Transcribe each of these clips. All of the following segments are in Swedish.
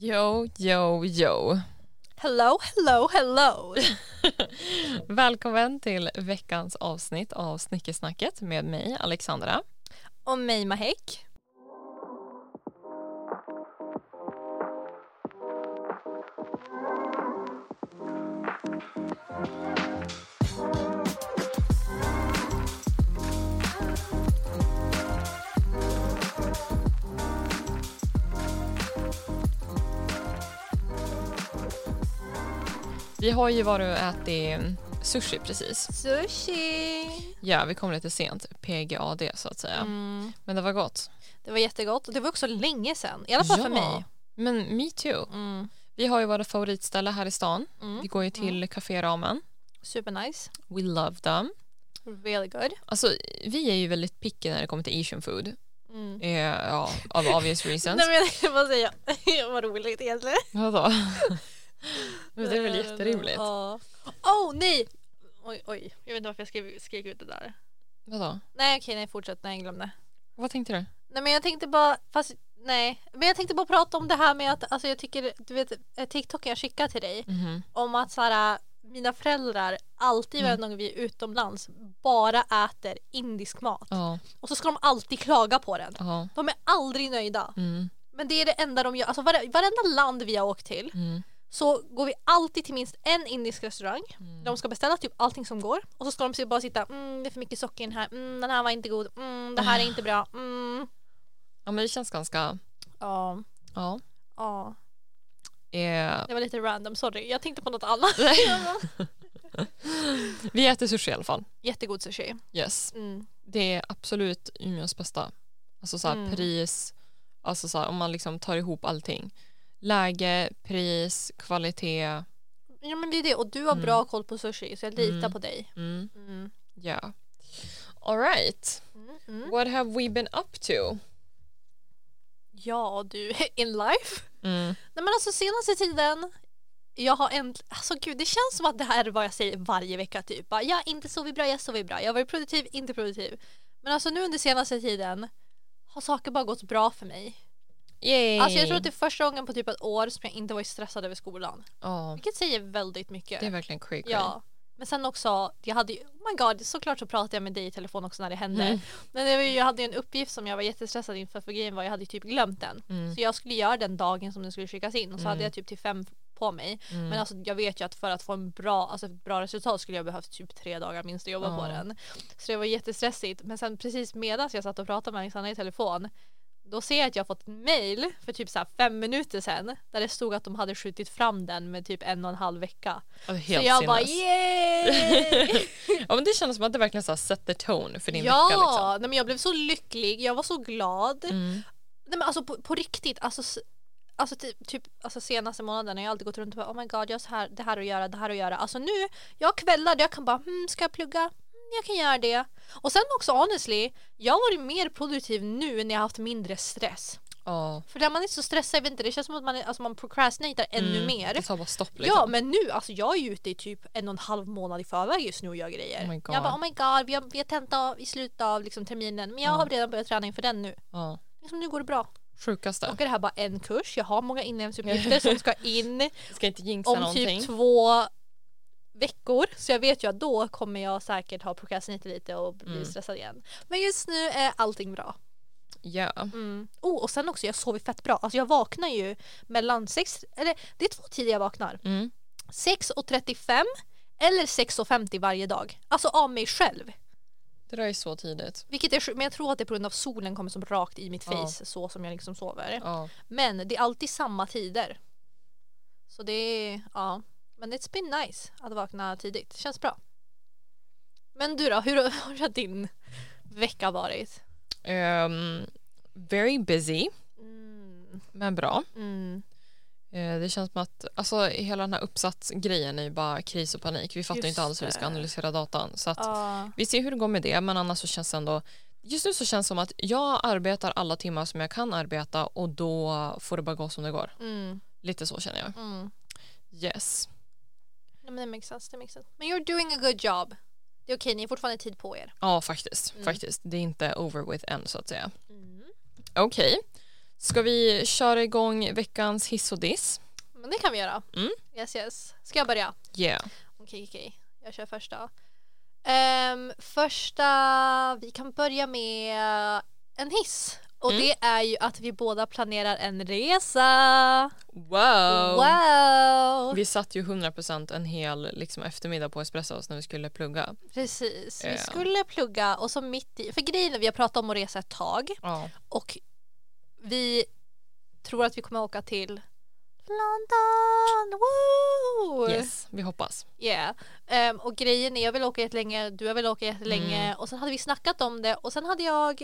Yo, yo, yo. Hello, hello, hello. Välkommen till veckans avsnitt av Snickersnacket med mig, Alexandra. Och mig Mahek. Vi har ju varit och ätit sushi precis. Sushi. Ja, vi kom lite sent. PGAD så att säga. Mm. Men det var gott. Det var jättegott det var också länge sedan. I alla fall för mig. Men me too. Mm. Vi har ju våra favoritställe här i stan. Mm. Vi går ju till Café Ramen. Super nice. We love them. Really good. Alltså, vi är ju väldigt picky när det kommer till asian food. Mm. Eh, ja, av obvious reasons. Nej men jag bara säga, vad roligt egentligen. Vadå? Men det är väl jätterimligt. Ja. Oh nej! Oj oj, jag vet inte varför jag skrev, skrek ut det där. Vadå? Nej okej, nej fortsätt, nej jag glömde. Vad tänkte du? Nej men jag tänkte bara, fast nej, men jag tänkte bara prata om det här med att, alltså jag tycker, du vet TikToken jag skickade till dig Mhm. om att så här, mina föräldrar alltid Mm. varje gång vi är utomlands bara äter indisk mat Ja, och så ska de alltid klaga på den. ja. De är aldrig nöjda. Mm, Men det är det enda de gör, alltså vare, varenda land vi har åkt till mm, så går vi alltid till minst en indisk restaurang. mm. De ska beställa typ allting som går och så ska de bara sitta mm, det är för mycket socker i den här, mm, den här var inte god, mm, det här är inte bra. Mm. Ja men det känns ganska, Ja, ja. ja. Eh, Det var lite random, sorry. Jag tänkte på något annat. vi äter sushi i alla fall. Jättegod sushi. Yes. Mm. Det är absolut Umeås bästa. Alltså såhär Mm. pris, alltså såhär, om man liksom tar ihop allting. Läge, pris, kvalitet. Ja men det är det och du har Mm. bra koll på sushi så jag litar Mm. på dig. Mm, Mm. ja. Alright. Mm. Mm. What have we been up to? Ja du, in life? Mm. Nej men alltså senaste tiden jag har en, alltså gud det känns som att det här är vad jag säger varje vecka typ. Jag inte sovit bra, jag sovit bra. Jag har varit produktiv, inte produktiv. Men alltså nu under senaste tiden har saker bara gått bra för mig. Yay. Alltså jag tror att det är första gången på typ ett år som jag inte varit stressad över skolan. Ja, Vilket säger väldigt mycket. det är verkligen cray Ja. Men sen också, jag hade ju, oh my god, såklart så pratade jag med dig i telefon också när det hände. Mm. Men det var ju, jag hade ju en uppgift som jag var jättestressad inför för grejen var jag hade typ glömt den. Mm. Så jag skulle göra den dagen som den skulle skickas in och så Mm. hade jag typ till fem på mig. Mm. Men alltså jag vet ju att för att få en bra, alltså ett bra resultat skulle jag behövt typ tre dagar minst att jobba på Ja. den. Så det var jättestressigt. Men sen precis medan jag satt och pratade med Alexandra i telefon då ser jag att jag har fått mail för typ så fem minuter sedan där det stod att de hade skjutit fram den med typ en och en halv vecka. Ja, helt så jag bara sinnes. yay! ja men det känns som att det verkligen så här the tone för din ja, vecka liksom. nej, men jag blev så lycklig, jag var så glad. Mm. Nej men alltså på, på riktigt, alltså, alltså typ, typ alltså senaste månaden har jag alltid gått runt och bara oh my god jag har så här, det här att göra, det här att göra. Alltså nu, jag har kvällar där jag kan bara hmm, ska jag plugga? Jag kan göra det. Och sen också honestly, jag har varit mer produktiv nu när jag har haft mindre stress. Ja. För när man är så stressad, jag vet inte, det känns som att man, är, alltså man procrastinatar ännu Mm, mer. Det tar bara stopp liksom. Ja men nu, alltså jag är ute i typ en och en halv månad i förväg just nu och gör grejer. Oh jag bara oh my god, vi har, vi har tenta i slutet av liksom, terminen men jag Ja. har redan börjat träna inför den nu. Liksom, nu går det bra. Sjukaste. Och det här bara en kurs? Jag har många inlämningsuppgifter som ska in Ska inte jinxa om någonting. typ två veckor. Så jag vet ju att då kommer jag säkert ha procrastinatat lite och bli Mm. stressad igen. Men just nu är allting bra. Ja. Mm. Oh, och sen också, jag sover fett bra. Alltså jag vaknar ju mellan sex, eller det är två tider jag vaknar. Mm. 6.35 eller 6.50 varje dag. Alltså av mig själv. Det där är så tidigt. Vilket är, men jag tror att det är på grund av solen kommer som rakt i mitt Ja. face så som jag liksom sover. Ja. Men det är alltid samma tider. Så det är, ja. Men it's been nice att vakna tidigt. Känns bra. Men du då, hur har din vecka varit? Ehm, very busy, Mm. men bra. Mm. Eh, det känns som att alltså, hela den här uppsatsgrejen är ju bara kris och panik. Vi fattar Just inte alls hur vi ska analysera datan. Så att Ja. vi ser hur det går med det, men annars så känns det ändå Just nu så känns det som att jag arbetar alla timmar som jag kan arbeta och då får det bara gå som det går. Mm. Lite så känner jag. Mm. Yes. Ja, men det makes sense, det makes sense. Men you're doing a good job. Det är okej, ni har fortfarande tid på er. Ja, faktiskt. Mm. faktiskt. Det är inte over with än så att säga. Mm. Okej. Ska vi köra igång veckans hiss och diss? Men det kan vi göra. Mm. Yes yes. Ska jag börja? Yeah. Okej okej. Jag kör första. Ehm, första, vi kan börja med en hiss. Och Mm. det är ju att vi båda planerar en resa. Wow! Wow! Vi satt ju 100% en hel liksom, eftermiddag på Espressos när vi skulle plugga. Precis, vi skulle plugga och så mitt i, för grejen är vi har pratat om att resa ett tag Ja. och vi tror att vi kommer åka till London! Woo! Yes, vi hoppas. Yeah. Ehm, och grejen är, jag vill åka jättelänge, du har velat åka jättelänge Mm. och sen hade vi snackat om det och sen hade jag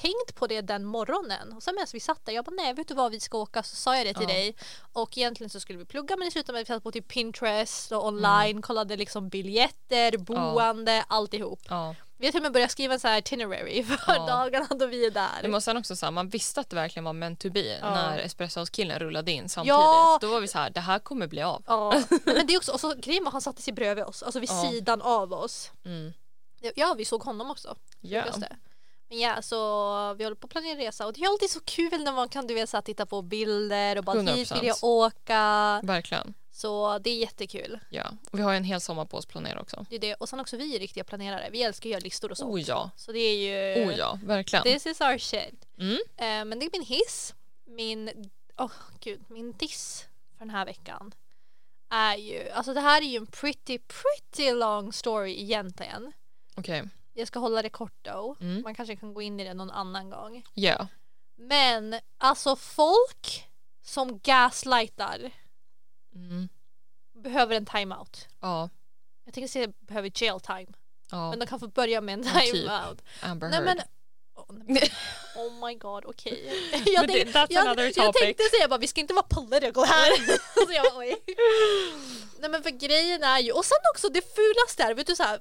tänkt på det den morgonen och sen medan vi satt där, jag bara nej vet du vad vi ska åka så sa jag det till Ja. dig och egentligen så skulle vi plugga men med att vi satt på typ Pinterest och online, Mm. kollade liksom biljetter, boende, alltihop. Ja. Vi har till och med börjat skriva en sån här itinerary för Ja. dagarna då vi är där. Det måste också säga, man visste att det verkligen var meant to be Ja. när Espressos-killen rullade in samtidigt. Ja. Då var vi så här, det här kommer bli av. Ja, men det är också, och så var han satte sig bredvid oss, alltså vid Ja. sidan av oss. Mm. Ja, vi såg honom också. Ja. Just det. Men ja, så vi håller på att planera resa och det är alltid så kul när man kan du vet, så titta på bilder och bara hit 100%. vill jag åka. Verkligen. Så det är jättekul. Ja. Och vi har ju en hel sommar på oss att planera också. Det är det. Och sen också vi är riktiga planerare. Vi älskar att göra listor och sånt. Oh ja. Så det är ju... Oh ja, verkligen. This is our shit. Mm. Eh, men det är min hiss. Min, oh, gud, min diss för den här veckan är ju, alltså det här är ju en pretty, pretty long story egentligen. Okej. Jag ska hålla det kort då. Mm. Man kanske kan gå in i det någon annan gång. Ja. Men alltså folk som gaslightar Mm. behöver en timeout. Ja. Jag tänker säga behöver jail time. Ja. Men de kan få börja med en Ja, typ. timeout. Amber Nej Heard. men Oh, oh my god, okej. Jag, tänk- that's jag, jag topic. tänkte säga bara vi ska inte vara political här. så jag bara, oj. Nej men för grejen är ju, och sen också det fulaste är, vet du så här,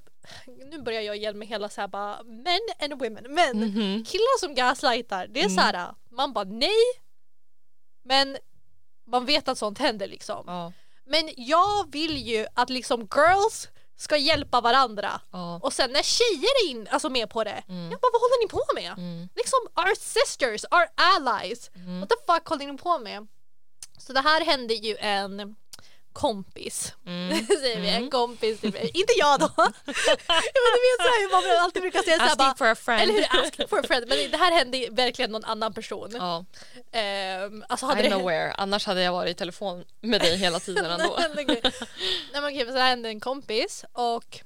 nu börjar jag igen med hela så här bara men and women, men Mhm. killar som gaslightar, det är Mm. så här, man bara nej, men man vet att sånt händer liksom. Ja. Men jag vill ju att liksom girls ska hjälpa varandra. Ja. Och sen när tjejer är in, alltså med på det, Mm. jag bara vad håller ni på med? Mm. Liksom our sisters, our allies. Mm. What the fuck håller ni på med? Så det här hände ju en kompis, Mm. säger vi, en Mm. kompis till mig. Inte jag då! men du vet såhär hur man alltid brukar säga Asking bara for a friend. eller hur, asking for a friend. Men det här hände verkligen någon annan person. Ja, Ehm, alltså hade I'm det aware. Annars hade jag varit i telefon med dig hela tiden ändå. Nej, men okej, så här hände en kompis och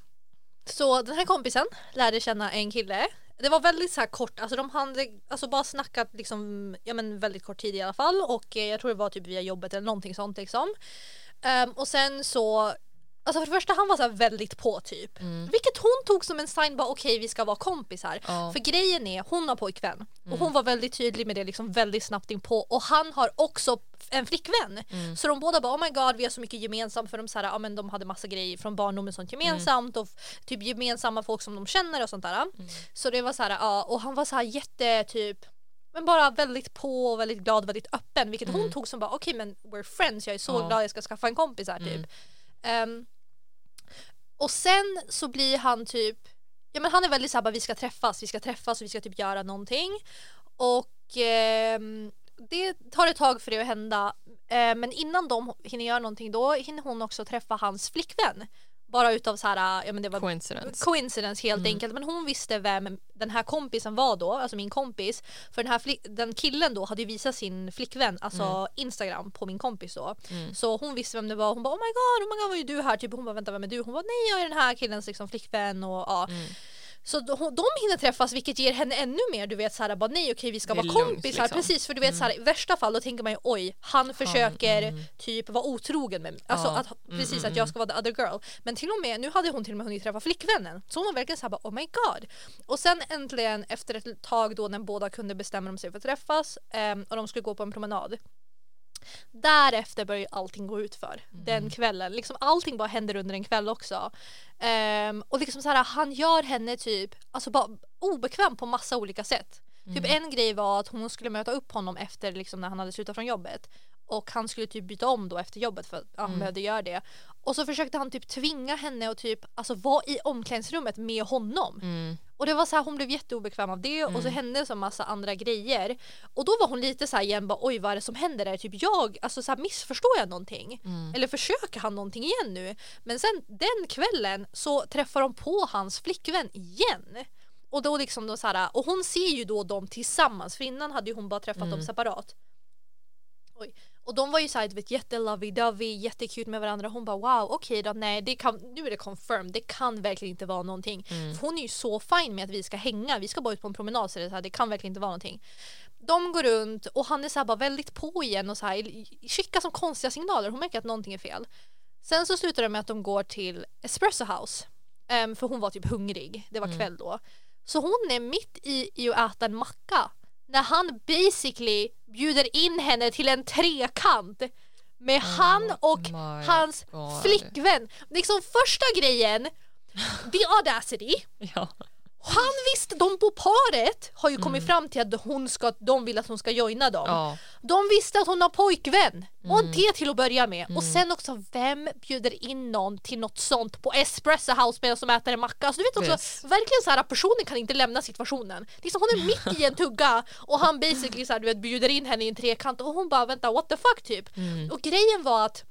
så den här kompisen lärde känna en kille. Det var väldigt så här kort, alltså de hade alltså bara snackat liksom, ja men väldigt kort tid i alla fall och eh, jag tror det var typ via jobbet eller någonting sånt liksom. Ehm, och sen så Alltså för det första han var så väldigt på typ. Mm. Vilket hon tog som en sign bara okej vi ska vara kompisar. Ja. För grejen är hon har pojkvän och Mm. hon var väldigt tydlig med det liksom väldigt snabbt in på och han har också en flickvän. Mm. Så de båda bara oh my god vi har så mycket gemensamt för de, så här, ja, men de hade massa grejer från barndomen sånt gemensamt och f- typ gemensamma folk som de känner och sånt där. Mm. Så det var så här, ja och han var så här jätte typ men bara väldigt på och väldigt glad, väldigt öppen vilket hon Mm. tog som bara okej men we're friends, jag är så Ja. glad jag ska skaffa en kompis här typ. Ehm, och sen så blir han typ, ja men han är väldigt såhär vi ska träffas, vi ska träffas och vi ska typ göra någonting. Och ehm, det tar ett tag för det att hända. Eh, men innan de hinner göra någonting då hinner hon också träffa hans flickvän. Bara utav så här, ja men det var Coincidence. coincidence helt Mm. enkelt men hon visste vem den här kompisen var då, alltså min kompis. För den här den killen då hade ju visat sin flickvän, alltså Mm. Instagram på min kompis då. Mm. Så hon visste vem det var, hon bara oh my god, oh my god var ju du här? Typ hon bara vänta vem är du? Hon bara nej jag är den här killens liksom flickvän och ja. Mm. Så de, de hinner träffas vilket ger henne ännu mer du vet såhär bara nej okej vi ska vara lugnt, kompisar liksom. precis för du vet såhär i värsta fall då tänker man ju oj han försöker mm. typ vara otrogen med mig. Alltså Ja. att, precis Mm, att mm, jag ska vara the other girl. Men till och med nu hade hon till och med hunnit träffa flickvännen. Så hon var verkligen såhär bara oh my god. Och sen äntligen efter ett tag då när båda kunde bestämma sig för att träffas ehm, och de skulle gå på en promenad. Därefter börjar ju allting gå ut för den kvällen. Liksom allting bara händer under en kväll också. Ehm, och liksom så här, han gör henne typ alltså bara obekväm på massa olika sätt. Typ en grej var att hon skulle möta upp honom efter liksom när han hade slutat från jobbet. Och han skulle typ byta om då efter jobbet för att han Mm. behövde göra det. Och så försökte han typ tvinga henne att typ alltså vara i omklädningsrummet med honom. Mm. Och det var så här, hon blev jätteobekväm av det och så Mm. hände så massa andra grejer. Och då var hon lite så här igen bara oj vad är det som händer där? Typ jag, alltså så här, missförstår jag någonting? Mm. Eller försöker han någonting igen nu? Men sen den kvällen så träffar de på hans flickvän igen. Och då liksom då så här, och hon ser ju då dem tillsammans för innan hade ju hon bara träffat dem Mm. separat. Oj. Och de var ju såhär, du vet jättelovey-dovey, jättekul med varandra. Hon bara wow, okej då, nej, det kan, nu är det confirmed. Det kan verkligen inte vara någonting. Mm. Hon är ju så fin med att vi ska hänga, vi ska bara ut på en promenad så det, så här, det kan verkligen inte vara någonting. De går runt och han är så här bara väldigt på igen och så här, skickar som konstiga signaler. Hon märker att någonting är fel. Sen så slutar det med att de går till Espresso House. Ehm, för hon var typ hungrig, det var Mm. kväll då. Så hon är mitt i, i att äta en macka. När han basically bjuder in henne till en trekant. Med han och Oh hans God. flickvän. Liksom första grejen, the audacity. Ja. Han visste, de på paret har ju kommit fram till att hon ska, de vill att hon ska joina dem. Ja. De visste att hon har pojkvän och en Mm. te till att börja med. Och sen också, vem bjuder in någon till något sånt på Espresso House medan de äter en macka? Alltså, du vet också, Yes. verkligen så här personen kan inte lämna situationen. Liksom, hon är mitt i en tugga och han basically så här, du vet, bjuder in henne i en trekant och hon bara vänta what the fuck typ. Mm. Och grejen var att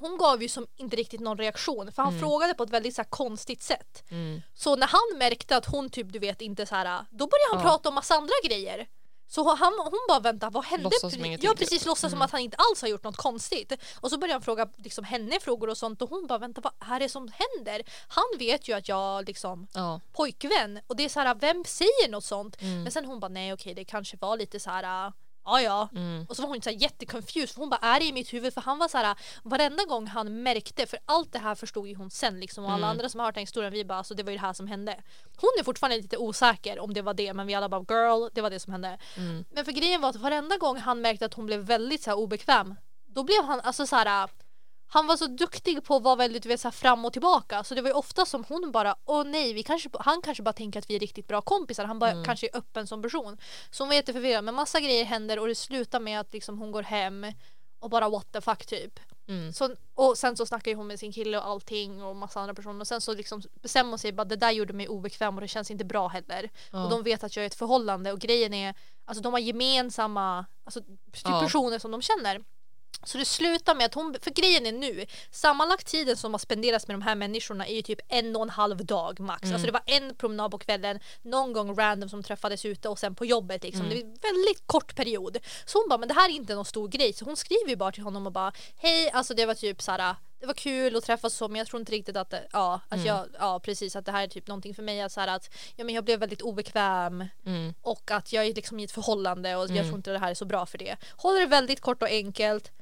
hon gav ju som inte riktigt någon reaktion för han Mm. frågade på ett väldigt så här, konstigt sätt. Mm. Så när han märkte att hon typ du vet inte så här, då började han Ja. prata om massa andra grejer. Så han, hon bara vänta vad hände? Låtsas som precis? låtsas som Mm. att han inte alls har gjort något konstigt. Och så började han fråga liksom, henne frågor och sånt och hon bara vänta vad är det som händer? Han vet ju att jag liksom Ja. pojkvän och det är så här vem säger något sånt? Mm. Men sen hon bara nej okej det kanske var lite så här ja ja. Mm. Och så var hon så här jätteconfused för hon bara är det i mitt huvud? För han var så här varenda gång han märkte, för allt det här förstod ju hon sen liksom och alla Mm. andra som har hört den historien vi bara alltså det var ju det här som hände. Hon är fortfarande lite osäker om det var det men vi alla bara girl det var det som hände. Mm. Men för grejen var att varenda gång han märkte att hon blev väldigt så här obekväm då blev han alltså så här han var så duktig på att vara väldigt vet, så här, fram och tillbaka. Så det var ju ofta som hon bara åh nej vi kanske, han kanske bara tänker att vi är riktigt bra kompisar. Han bara Mm. kanske är öppen som person. Så hon var jätteförvirrad. Men massa grejer händer och det slutar med att liksom, hon går hem och bara what the fuck typ. Mm. så, och sen så snackar ju hon med sin kille och allting och massa andra personer. Och sen så liksom bestämmer hon sig bara det där gjorde mig obekväm och det känns inte bra heller. Ja. och de vet att jag är ett förhållande och grejen är alltså de har gemensamma alltså, typ personer som de känner så det slutar med att hon, för grejen är nu, sammanlagt tiden som har spenderats med de här människorna är ju typ en och en halv dag max. Mm. Alltså det var en promenad på kvällen, någon gång random som träffades ute och sen på jobbet liksom. Mm. Det är en väldigt kort period. Så hon bara, men det här är inte någon stor grej. Så hon skriver ju bara till honom och bara, hej, alltså det var typ såhär, det var kul att träffas och så men jag tror inte riktigt att det, ja, att Mm. jag, ja precis att det här är typ någonting för mig att så att, ja men jag blev väldigt obekväm Mm. och att jag är liksom i ett förhållande och jag Mm. tror inte det här är så bra för det. Håller det väldigt kort och enkelt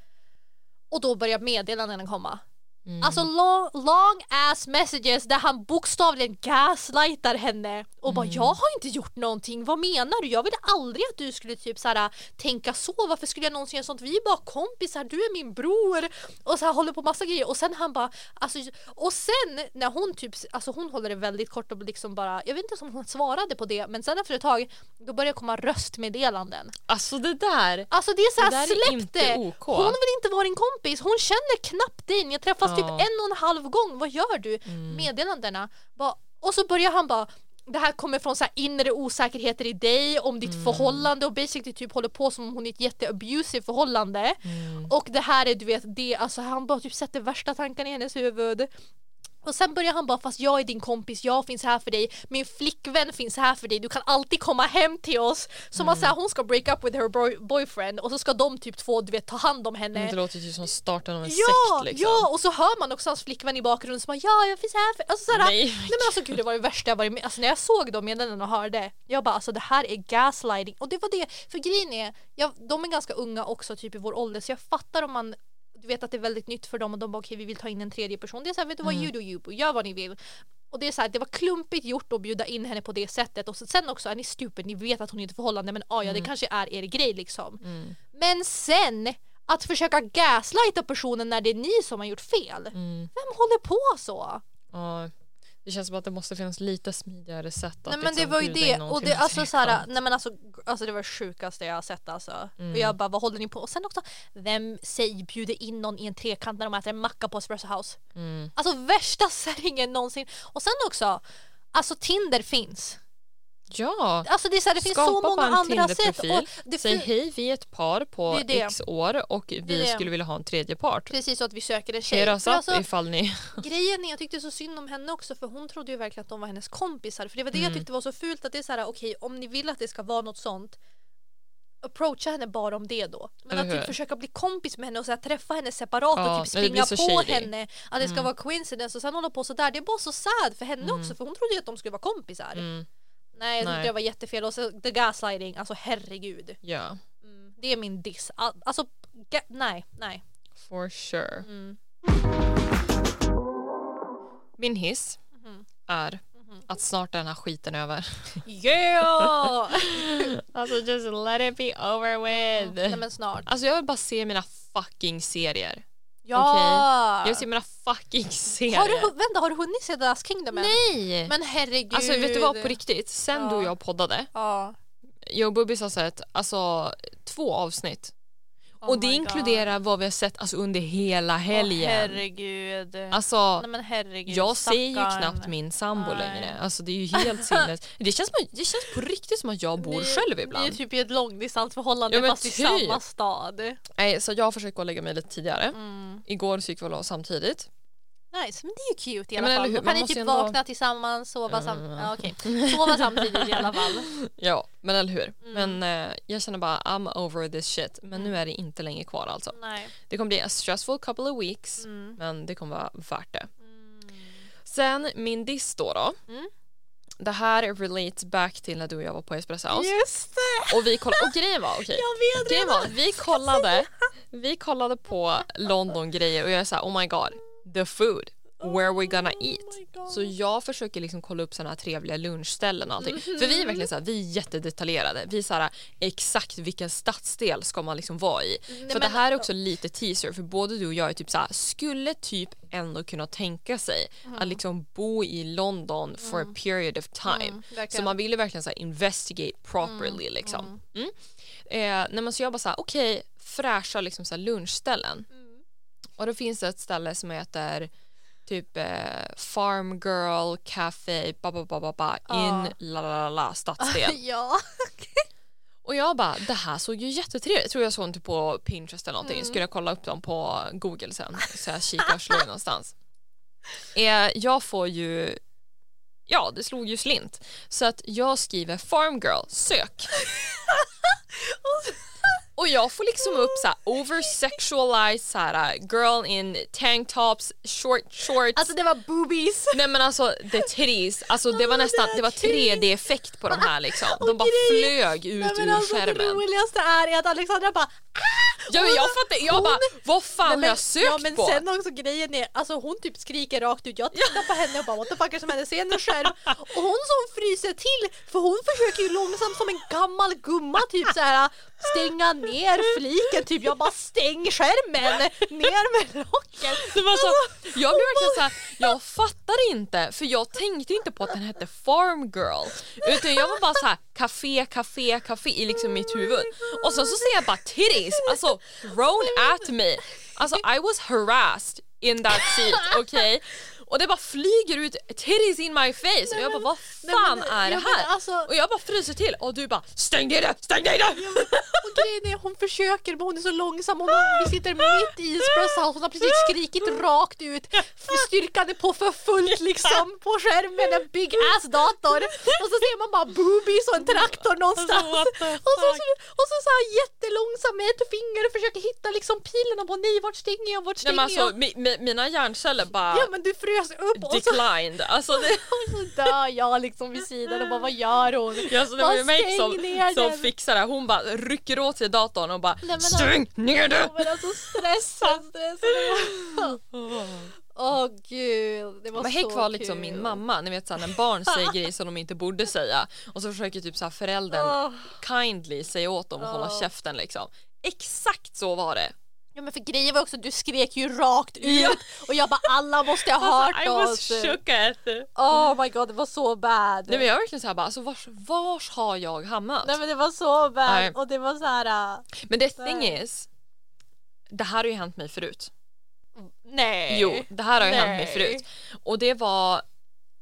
och då börjar meddelandena komma. Mm. Alltså long, long ass messages där han bokstavligen gaslightar henne och bara Mm. jag har inte gjort någonting, vad menar du? Jag ville aldrig att du skulle typ såhär tänka så, varför skulle jag någonsin göra sånt? Vi är bara kompisar, du är min bror och så här håller på massa grejer och sen han bara alltså, och sen när hon typ, alltså hon håller det väldigt kort och liksom bara, jag vet inte om hon svarade på det men sen efter ett tag då börjar komma röstmeddelanden. Alltså det där. Alltså det är såhär släpp det! Hon vill inte vara din kompis, hon känner knappt dig, ni har träffats typ en och en halv gång, vad gör du? Mm. Meddelandena. Bara, och så börjar han bara det här kommer från så här inre osäkerheter i dig, om ditt Mm. förhållande och basically typ håller på som om hon är ett jätteabusive förhållande. Mm. Och det här är du vet, det, alltså han bara typ sätter värsta tankarna i hennes huvud. Och sen börjar han bara fast jag är din kompis, jag finns här för dig, min flickvän finns här för dig, du kan alltid komma hem till oss. Som Mm. att säga hon ska break up with her boy- boyfriend och så ska de typ två du vet ta hand om henne. Det låter ju som starten av en Ja, sekt liksom. ja! Och så hör man också hans flickvän i bakgrunden som bara ja jag finns här för... Alltså såhär, nej. Nej. men alltså gud det var det värsta jag varit med Alltså när jag såg dem meddelandena och hörde Jag bara alltså det här är gaslighting och det var det För grejen är, jag, de är ganska unga också typ i vår ålder så jag fattar om man Du vet att det är väldigt nytt för dem och de bara okej vi vill ta in en tredje person Det är såhär vet du vad Mm. you do you gör vad ni vill och det är så här, det var klumpigt gjort att bjuda in henne på det sättet och så, sen också är ni stupid, ni vet att hon är i ett förhållande men ah, ja det Mm. kanske är er grej liksom. Mm. Men sen att försöka gaslighta personen när det är ni som har gjort fel. Mm. Vem håller på så? Ja. Det känns som att det måste finnas lite smidigare sätt att Nej men det liksom var ju det och det alltså trekant. nej men alltså, alltså det var det sjukaste jag har sett alltså. Mm. Och jag bara vad håller ni på? Och sen också, vem säger bjuder in någon i en trekant när de äter en macka på Espresso House? Mm. Alltså värsta säringen någonsin. Och sen också, alltså Tinder finns. Ja, Alltså det, är så här, det finns skapa så många andra sätt. Och det Säg hej, vi är ett par på Det det. x år och vi skulle vilja ha en tredje part. Precis så att vi söker en tjej. Up alltså, ifall ni... grejen är, jag tyckte så synd om henne också för hon trodde ju verkligen att de var hennes kompisar. För det var det jag Mm. tyckte var så fult att det är så här, okej om ni vill att det ska vara något sånt approacha henne bara om det då. Men Eller att typ hur? försöka bli kompis med henne och så här, träffa henne separat Ja, och typ springa på shady. henne. Att det ska Mm. vara coincidence och sen hålla på sådär. Det är bara så sad för henne också för hon trodde ju att de skulle vara kompisar. Mm, Nej jag tyckte Nej. det var jättefel och så the gaslighting, alltså herregud. ja, Mm, det är min diss. Al- Alltså ga- nej, nej. for sure. Mm. Min hiss Mhm. är att snart är den här skiten över. Yeah! alltså just let it be over with. Nej men snart. Alltså jag vill bara se mina fucking serier. Ja! Jag vill se mina fucking serier. har du, vänta, har du hunnit se The Last Kingdom än? Nej! Men herregud. Alltså vet du vad på riktigt? Sen Ja. du och jag poddade, Ja. jag och Bubbis har sett alltså två avsnitt. Oh och det inkluderar vad vi har sett alltså, under hela God. helgen. Åh, herregud. alltså Nej men herregud. jag ser ju knappt min sambo Nej. längre. Alltså det är ju helt sinnes. Det känns, det känns på riktigt som att jag bor Ni- själv Ni är ibland. typ i ett långdistansförhållande Ja, fast i typ. samma stad. Nej, så jag har försökt gå och lägga mig lite tidigare. Mm. Igår så gick vi och la samtidigt. Nice, men det är ju cute i alla men fall. Då kan ni typ ändå- vakna tillsammans, sova samtidigt. men- Ja, okej. Sova samtidigt i alla fall. Ja, men eller hur. Mm. Men eh, jag känner bara I'm over this shit. Men nu är det inte länge kvar alltså. Nej. Det kommer bli a stressful couple of weeks. Mm. Men det kommer vara värt det. Mm. Sen min diss då. då. Mm. Det här relates back till när du och jag var på Espresso House. Just det! Och vi kollade, och grejen var, Grejen redan. vi kollade, vi kollade på London-grejer och jag är såhär oh my god, the food, where we gonna Oh eat? God. Så jag försöker liksom kolla upp såna här trevliga lunchställen och allting. För vi är verkligen såhär, vi är jättedetaljerade. Vi är såhär exakt vilken stadsdel ska man liksom vara i. så det men- här är också lite teaser för både du och jag är typ såhär, skulle typ ändå kunna tänka sig att liksom bo i London for a period of time. Mm, så man vill ju verkligen såhär investigate properly liksom. Mm. Eh, nej men så jag bara såhär, okej, fräscha liksom såhär lunchställen. Och då finns det ett ställe som heter typ eh, Farm Girl Café ba, ba, ba, ba, ba, Ja. in la la la stadsdel. ja. Och jag bara, det här såg ju jättetrevligt Jag tror jag såg den typ på Pinterest eller någonting. Mm. Skulle jag kolla upp dem på Google sen. Så jag kikar och slår någonstans. Eh, jag får ju Ja, det slog ju slint. Så att jag skriver Farm Girl, sök. Och jag får liksom upp så här over-sexualized så här, girl in tank tops, short shorts. Alltså det var boobies. Nej men alltså the titties, alltså det var nästan, det var 3D-effekt på de här liksom. De bara flög ut Nej, men ur alltså, Det skärmen. roligaste är att Alexandra bara Ja, men jag fattar, jag hon- bara vad fan Nej, har men, jag sökt ja, men på? sen också grejen är, alltså hon typ skriker rakt ut. Jag tittar på henne och bara what the fuck är som händer? Ser en skärm och hon som fryser till för hon försöker ju långsamt som en gammal gumma typ så här stänga ner fliken typ. Jag bara stäng skärmen, ner med rocken. Det var så, jag blev verkligen såhär, jag fattar inte för jag tänkte inte på att den hette Farm Girl utan jag var bara så här café, café, café i liksom mitt huvud och sen så ser jag bara titties, alltså thrown at me. Alltså I was harassed in that seat, okej? Och det bara flyger ut titties in my face och jag bara vad Nej, fan men- är det ja, men här? alltså- Och jag bara fryser till och du bara stäng ner det, stäng ner det! Och grejen är hon försöker men hon är så långsam. Hon, vi sitter mitt i espresso house. Hon har precis skrikit rakt ut. Styrkan är på för fullt liksom på skärmen. En big ass dator. Och så ser man bara boobies och en traktor någonstans. Alltså, Och så, fuck? och så, så här jättelångsam med ett finger och försöker hitta liksom pilen och bara nej vart stänger jag, vart Nej, stänger men alltså, jag? mi, mi, mina hjärnceller bara Ja men du frös upp och så, declined. Alltså, det, och så dör jag liksom vid sidan och bara vad gör hon? Ja, så det var ju mig som, som den. fixar det. Hon bara rycker åt sig datorn och bara Nej, men stäng ner det! Ja, men alltså stressen, stressen. Åh gud, det var Men så Häck var liksom kul. min mamma, ni vet såhär när barn säger grejer som de inte borde säga och så försöker typ såhär föräldern Åh. kindly säga åt dem att hålla Ja. käften liksom. Exakt så var det. Ja men för grejen var också du skrek ju rakt ut Ja. och jag bara alla måste ha hört I was oss. Oh my god det var så bad. Nej men jag är verkligen såhär bara, alltså vars, vars har jag hamnat? Nej men det var så bad Nej. och det var så här. äh, Men the thing Nej. is, det här har ju hänt mig förut. nej. Jo, det här har ju hänt mig Nej. förut. Och det var,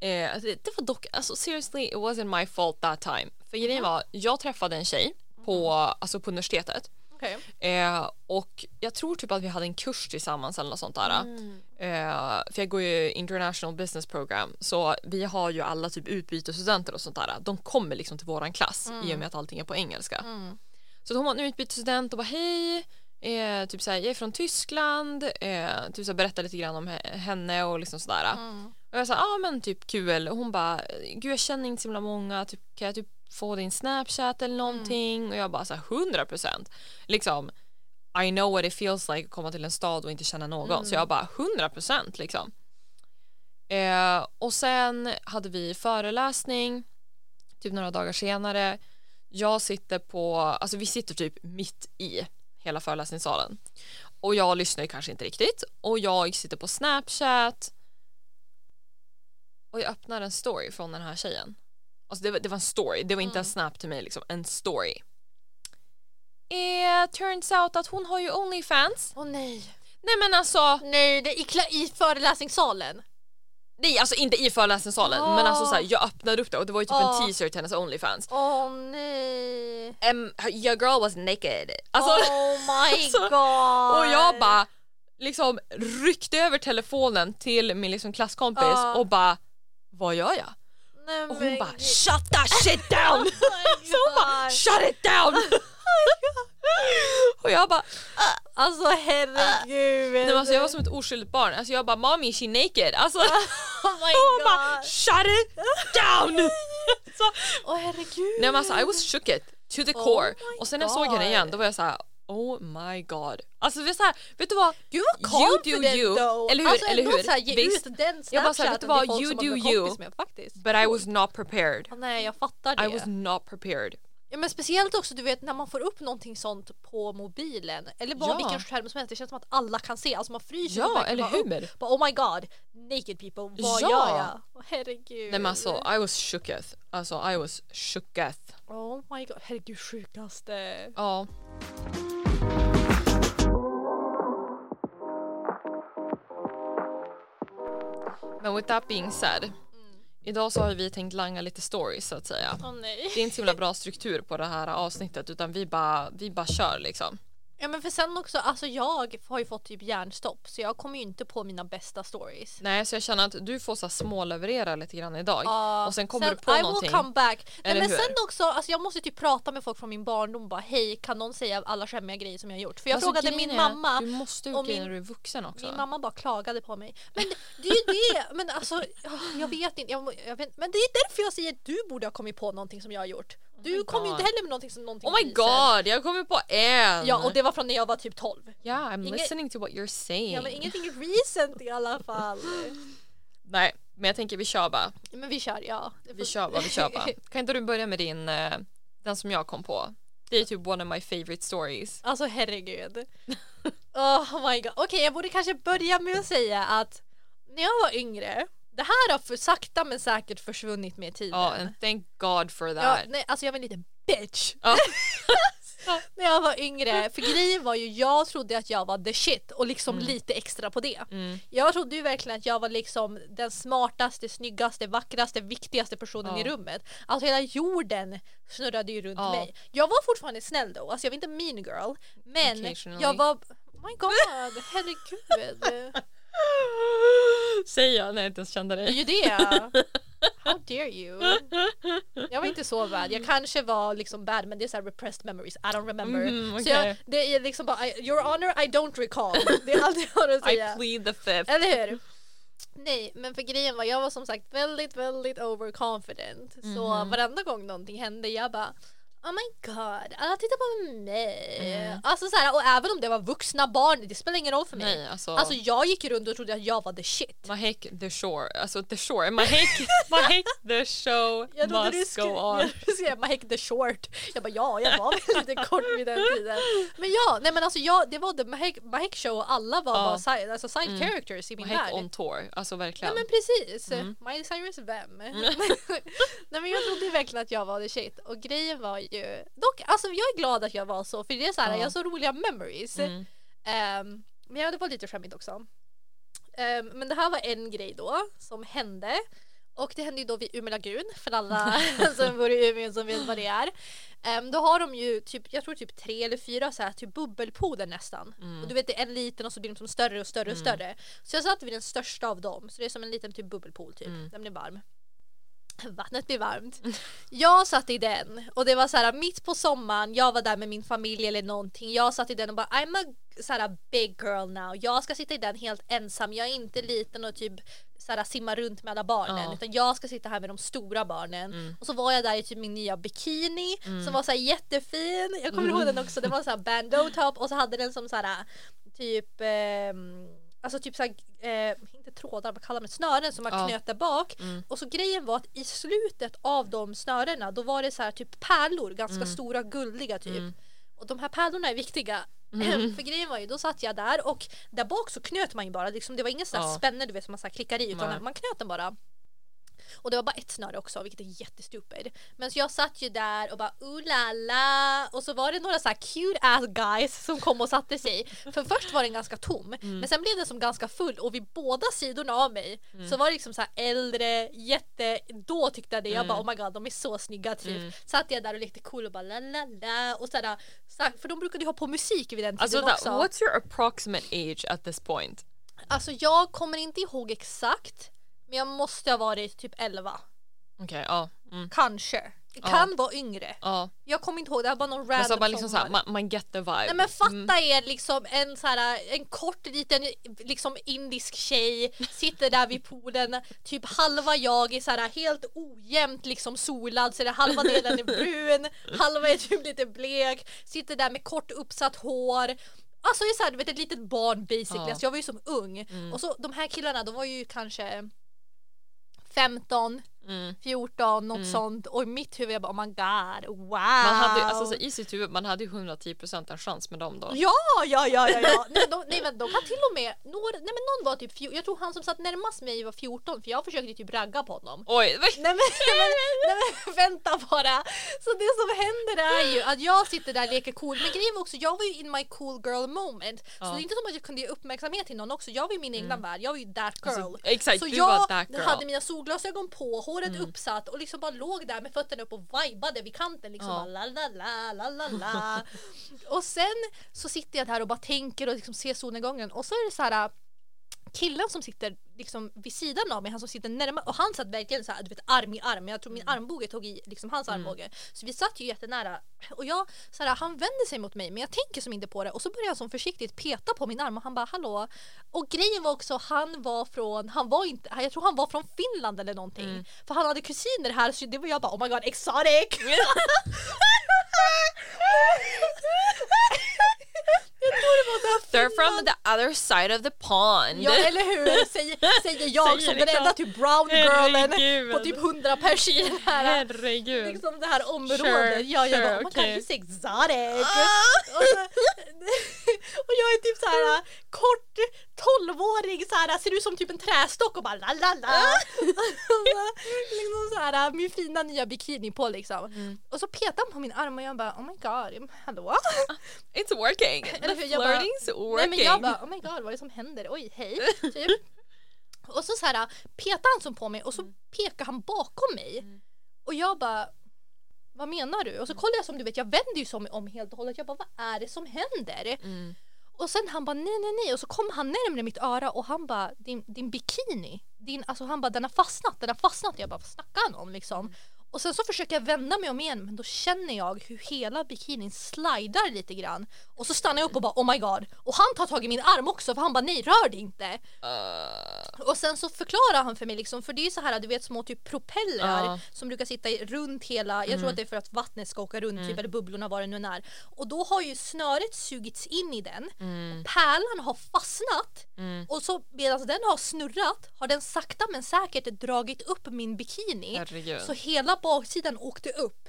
eh, det, det var dock, alltså seriously it wasn't my fault that time. För grejen var, jag träffade en tjej på, alltså på universitetet. Okej. Eh, och jag tror typ att vi hade en kurs tillsammans eller något sånt där. Mm. Eh, för jag går ju international business program så vi har ju alla typ utbytesstudenter och sånt där. De kommer liksom till våran klass i och med att allting är på engelska. Mm. Så hon var en utbytesstudent och bara hej, eh, typ såhär, jag är från Tyskland, eh, typ såhär, berätta lite grann om he- henne och liksom sådär. Mm. Och jag sa ja ah, men typ kul och hon bara gud jag känner inte så himla många, typ, kan jag typ få din snapchat eller någonting och jag bara såhär 100 procent. Liksom I know what it feels like att komma till en stad och inte känna någon. Så jag bara 100 procent liksom. Eh, och sen hade vi föreläsning typ några dagar senare. Jag sitter på, alltså vi sitter typ mitt i hela föreläsningssalen. Och jag lyssnar ju kanske inte riktigt. Och jag sitter på snapchat. Och jag öppnar en story från den här tjejen. Alltså det var, det var en story, det var inte en snap till mig liksom, en story. Eh, turns out att hon har ju Onlyfans. Åh nej. Nej men alltså, Nej, det i, kla- i föreläsningssalen. nej alltså inte i föreläsningssalen Ah. men alltså så här, jag öppnade upp det och det var ju typ Ah. en teaser till hennes Onlyfans. Åh nej. Um, your girl was naked. Alltså, oh my alltså, god. och jag bara liksom ryckte över telefonen till min liksom klasskompis Ah. och bara vad gör jag? Nej, Och hon bara shut that shit down! Oh Så hon bara shut it down! och jag bara Alltså herregud. nej, men alltså, jag var som ett oskyldigt barn, alltså jag bara mommy she naked alltså oh my hon bara shut it down! så, Åh herregud. nej men alltså I was shook it to the Oh core och sen när jag såg henne igen då var jag så här. Oh my god. Alltså det är så här, vet du vad? Gud vad You do you. though. Eller hur? Alltså Eller hur? Så här, ge Visst. ut den Jag bara så här, vet du vad? You do you. med faktiskt. But I was not prepared. Åh, nej jag fattar det. I was not prepared. Ja, men speciellt också du vet när man får upp någonting sånt på mobilen eller bara Ja. vilken skärm som helst. Det känns som att alla kan se. Alltså man fryser Ja, eller bara hur? Upp. Bara, oh my god, naked people, vad Ja. gör jag? Åh, herregud. Nej men alltså I was shooketh. Alltså I was shooketh. Oh my god, herregud sjukaste. Ja. Men with that being said. Idag så har vi tänkt langa lite stories så att säga. Nej. Det är inte så himla bra struktur på det här avsnittet utan vi bara, vi bara kör liksom. Ja men för sen också, alltså jag har ju fått typ hjärnstopp så jag kommer ju inte på mina bästa stories. Nej så jag känner att du får så här småleverera lite grann idag. Ja, och sen kommer du på I någonting. will come back. Nej, men hur? sen också, alltså jag måste typ prata med folk från min barndom och bara hej kan någon säga alla skämmiga grejer som jag har gjort? För jag Alltså, frågade min mamma Du måste ut min- när du är vuxen också. Min mamma bara klagade på mig. Men det är ju det! Men alltså, jag vet inte. Jag, jag vet, men det är därför jag säger att du borde ha kommit på någonting som jag har gjort. Du my kom ju inte heller med någonting som någonting Oh my god, jag kommer på en! Ja och det var från när jag var typ 12. Yeah, I'm Inge- listening to what you're saying. Ja men ingenting recent i alla fall. Nej, men jag tänker vi kör bara. Men vi kör ja. Det Vi får- kör bara, vi kör bara. Kan inte du börja med din, eh, den som jag kom på? Det är typ one of my favorite stories. Alltså herregud. Oh my god. Okej jag borde kanske börja med att säga att när jag var yngre, det här har för sakta men säkert försvunnit med tiden. Ja, and thank God for Ja, that. nej, alltså jag var en liten bitch. Ja. när jag var yngre. För grejen var ju, jag trodde att jag var the shit och liksom lite extra på det. Mm. Jag trodde ju verkligen att jag var liksom den smartaste, snyggaste, vackraste, viktigaste personen Ja. i rummet. Alltså hela jorden snurrade ju runt Ja. mig. Jag var fortfarande snäll då, alltså jag var inte mean girl. Men jag var, oh my god, herregud. Säger jag när jag inte ens kände Det är dig. ju det. How dare you? Jag var inte så bad. Jag kanske var liksom bad men det är så repressed memories. I don't remember. Mhm, Så jag, det är liksom bara, I, your honor I don't recall. Det är allt jag har att I säga. plead the fifth. Eller hur? Nej, men för grejen var jag var som sagt väldigt, väldigt overconfident. Så Mhm. varenda gång någonting hände jag bara Oh my god, alla tittar på mig. Mm. Alltså så här, och även om det var vuxna barn, det spelar ingen roll för mig. Nej alltså. Alltså jag gick runt och trodde att jag var the shit. Mahek the shore, alltså the shore, Mahek, Mahek the show Jag trodde du must go skrev, on. jag skrev Mahek the short. Jag bara ja, jag var lite kort vid den tiden. Men ja, nej men alltså jag, det var the Mahek, Mahek show och alla var Ja. bara side, alltså side Mm. characters i min Mahek värld. on tour, alltså verkligen. men precis. Mm. Miley Cyrus vem? Nej men jag trodde verkligen att jag var the shit och grejen var ju dock alltså jag är glad att jag var så för det är så här, Ja. jag har så roliga memories. Mm. Ehm, men ja, det var lite skämmigt också. Ehm, men det här var en grej då som hände. Och det hände ju då vid Umeå lagun för alla som bor i Umeå som vet vad det är. Ehm, då har de ju typ, jag tror typ tre eller fyra så här typ bubbelpooler nästan. Mm. Och du vet det är en liten och så blir de som större och större och större. Så jag satt vid den största av dem. Så det är som en liten typ bubbelpool typ. Mm. Den blir varm. Vattnet blir varmt. Jag satt i den och det var så här mitt på sommaren, jag var där med min familj eller någonting. Jag satt i den och bara I'm a så här, big girl now. Jag ska sitta i den helt ensam. Jag är inte liten och typ så här, simma runt med alla barnen Ja. utan jag ska sitta här med de stora barnen. Mm. Och så var jag där i typ min nya bikini Mm. som var så här jättefin. Jag kommer ihåg den också. Det var så här bandeau top och så hade den som så här typ ehm, Alltså typ såhär, eh, inte trådar, vad kallar man det? Snören som man Ja. knöt där bak. Mm. Och så grejen var att i slutet av de snörena då var det så här typ pärlor, ganska Mm. stora guldiga typ. Mm. Och de här pärlorna är viktiga. Mm. För grejen var ju, då satt jag där och där bak så knöt man ju bara, liksom, det var ingen sån här Ja. spänne du vet som man så klickar i utan Nej. man knöt den bara. Och det var bara ett snöre också vilket är jättestupid. Men så jag satt ju där och bara ooh la la och så var det några så här cute ass guys som kom och satte sig. För först var den ganska tom Mm. men sen blev den som ganska full och vid båda sidorna av mig Mm. så var det liksom så äldre, jätte, då tyckte jag det, jag Mm. bara oh my god de är så snygga typ. Mm. Satt jag där och lekte cool och bara la la la och sådär, så här, för de brukade ju ha på musik vid den tiden Alltså också. what's your approximate age at this point? Alltså jag kommer inte ihåg exakt men jag måste ha varit typ 11. Okej, ja. Mm. Kanske. Det Ja. kan vara yngre. Ja. Jag kommer inte ihåg, det var bara någon Men random så man liksom sommar. såhär, man, man get the vibe. Nej men fatta Mm. er liksom en så här, en kort liten liksom indisk tjej sitter där vid poolen typ halva jag är så här helt ojämnt liksom solad så det halva delen är brun halva är typ lite blek sitter där med kort uppsatt hår Alltså jag är så här, du vet ett litet barn basically, Ja. alltså, jag var ju som ung Mm. och så de här killarna de var ju kanske 15, Mm. 14, något Mm. sånt och i mitt huvud jag bara oh my god, wow! Man hade, alltså, så i sitt huvud, man hade ju 110% en chans med dem då. Ja, ja, ja, ja, ja. Nej, de, nej men de kan till och med, några, nej men någon var typ, jag tror han som satt närmast mig var 14 för jag försökte typ ragga på honom. Oj, Nej men, nej, men, nej, men vänta bara! Så det som händer är ju att jag sitter där och leker cool men grejen var också, jag var ju in my cool girl moment. Så Ja. det är inte som att jag kunde ge uppmärksamhet till någon också, jag var i min egna värld, jag var ju that girl. alltså, exakt, Så du jag var that girl. hade mina solglasögon på, håret Mm. uppsatt och liksom bara låg där med fötterna upp och vibade vid kanten liksom Ja. bara la la la la la och sen så sitter jag där och bara tänker och liksom ser solnedgången och så är det så här killen som sitter liksom vid sidan av mig, han som sitter närmare och han satt verkligen så här, du vet arm i arm. Jag tror min armbåge tog i liksom hans Mm. armbåge. Så vi satt ju jättenära och jag så här, han vänder sig mot mig men jag tänker som inte på det och så börjar jag som försiktigt peta på min arm och han bara hallå. Och grejen var också han var från, han var inte, jag tror han var från Finland eller någonting. Mm. För han hade kusiner här så det var jag bara oh my god exotic. jag tror det var så They're from the other side of the pond. Ja eller hur, säger, säger jag Säger som den liksom, enda typ brown girlen herregud. på typ 100 pers i den här Herregud. liksom det här området. Sure, ja, jag sure, bara, oh my okay. god, he's exotic. Ah! och, så, och jag är typ så här kort 12-åring så här ser ut som typ en trästock och bara la la la. Liksom så här min fina nya bikini på liksom. Mm. Och så petar han på min arm och jag bara oh my god, hallå? It's working. The flirting's working. Nej men jag bara oh my god vad är det som händer? Oj hej. Typ. Och så, så här petar han som på mig och så pekar han bakom mig. Mm. Och jag bara vad menar du? Och så kollar jag som du vet, jag vänder ju som om helt och hållet. Jag bara vad är det som händer? Mm. Och sen han bara nej nej nej och så kom han närmre mitt öra och han bara din, din bikini, din, alltså han bara den har fastnat, den har fastnat. Jag bara vad snackar han om liksom? Mm. Och sen så försöker jag vända mig om igen men då känner jag hur hela bikinin slidar lite grann. Och så stannar jag upp och bara oh my god. Och han tar tag i min arm också för han bara nej rör dig inte. Uh, Och sen så förklarar han för mig liksom, för det är ju så här du vet små typ propellrar Ja. som brukar sitta runt hela, jag tror att det är för att vattnet ska åka runt typ eller bubblorna vad det nu är. Och då har ju snöret sugits in i den, pärlan har fastnat och så medan den har snurrat har den sakta men säkert dragit upp min bikini. Herregud. Så hela baksidan åkte upp.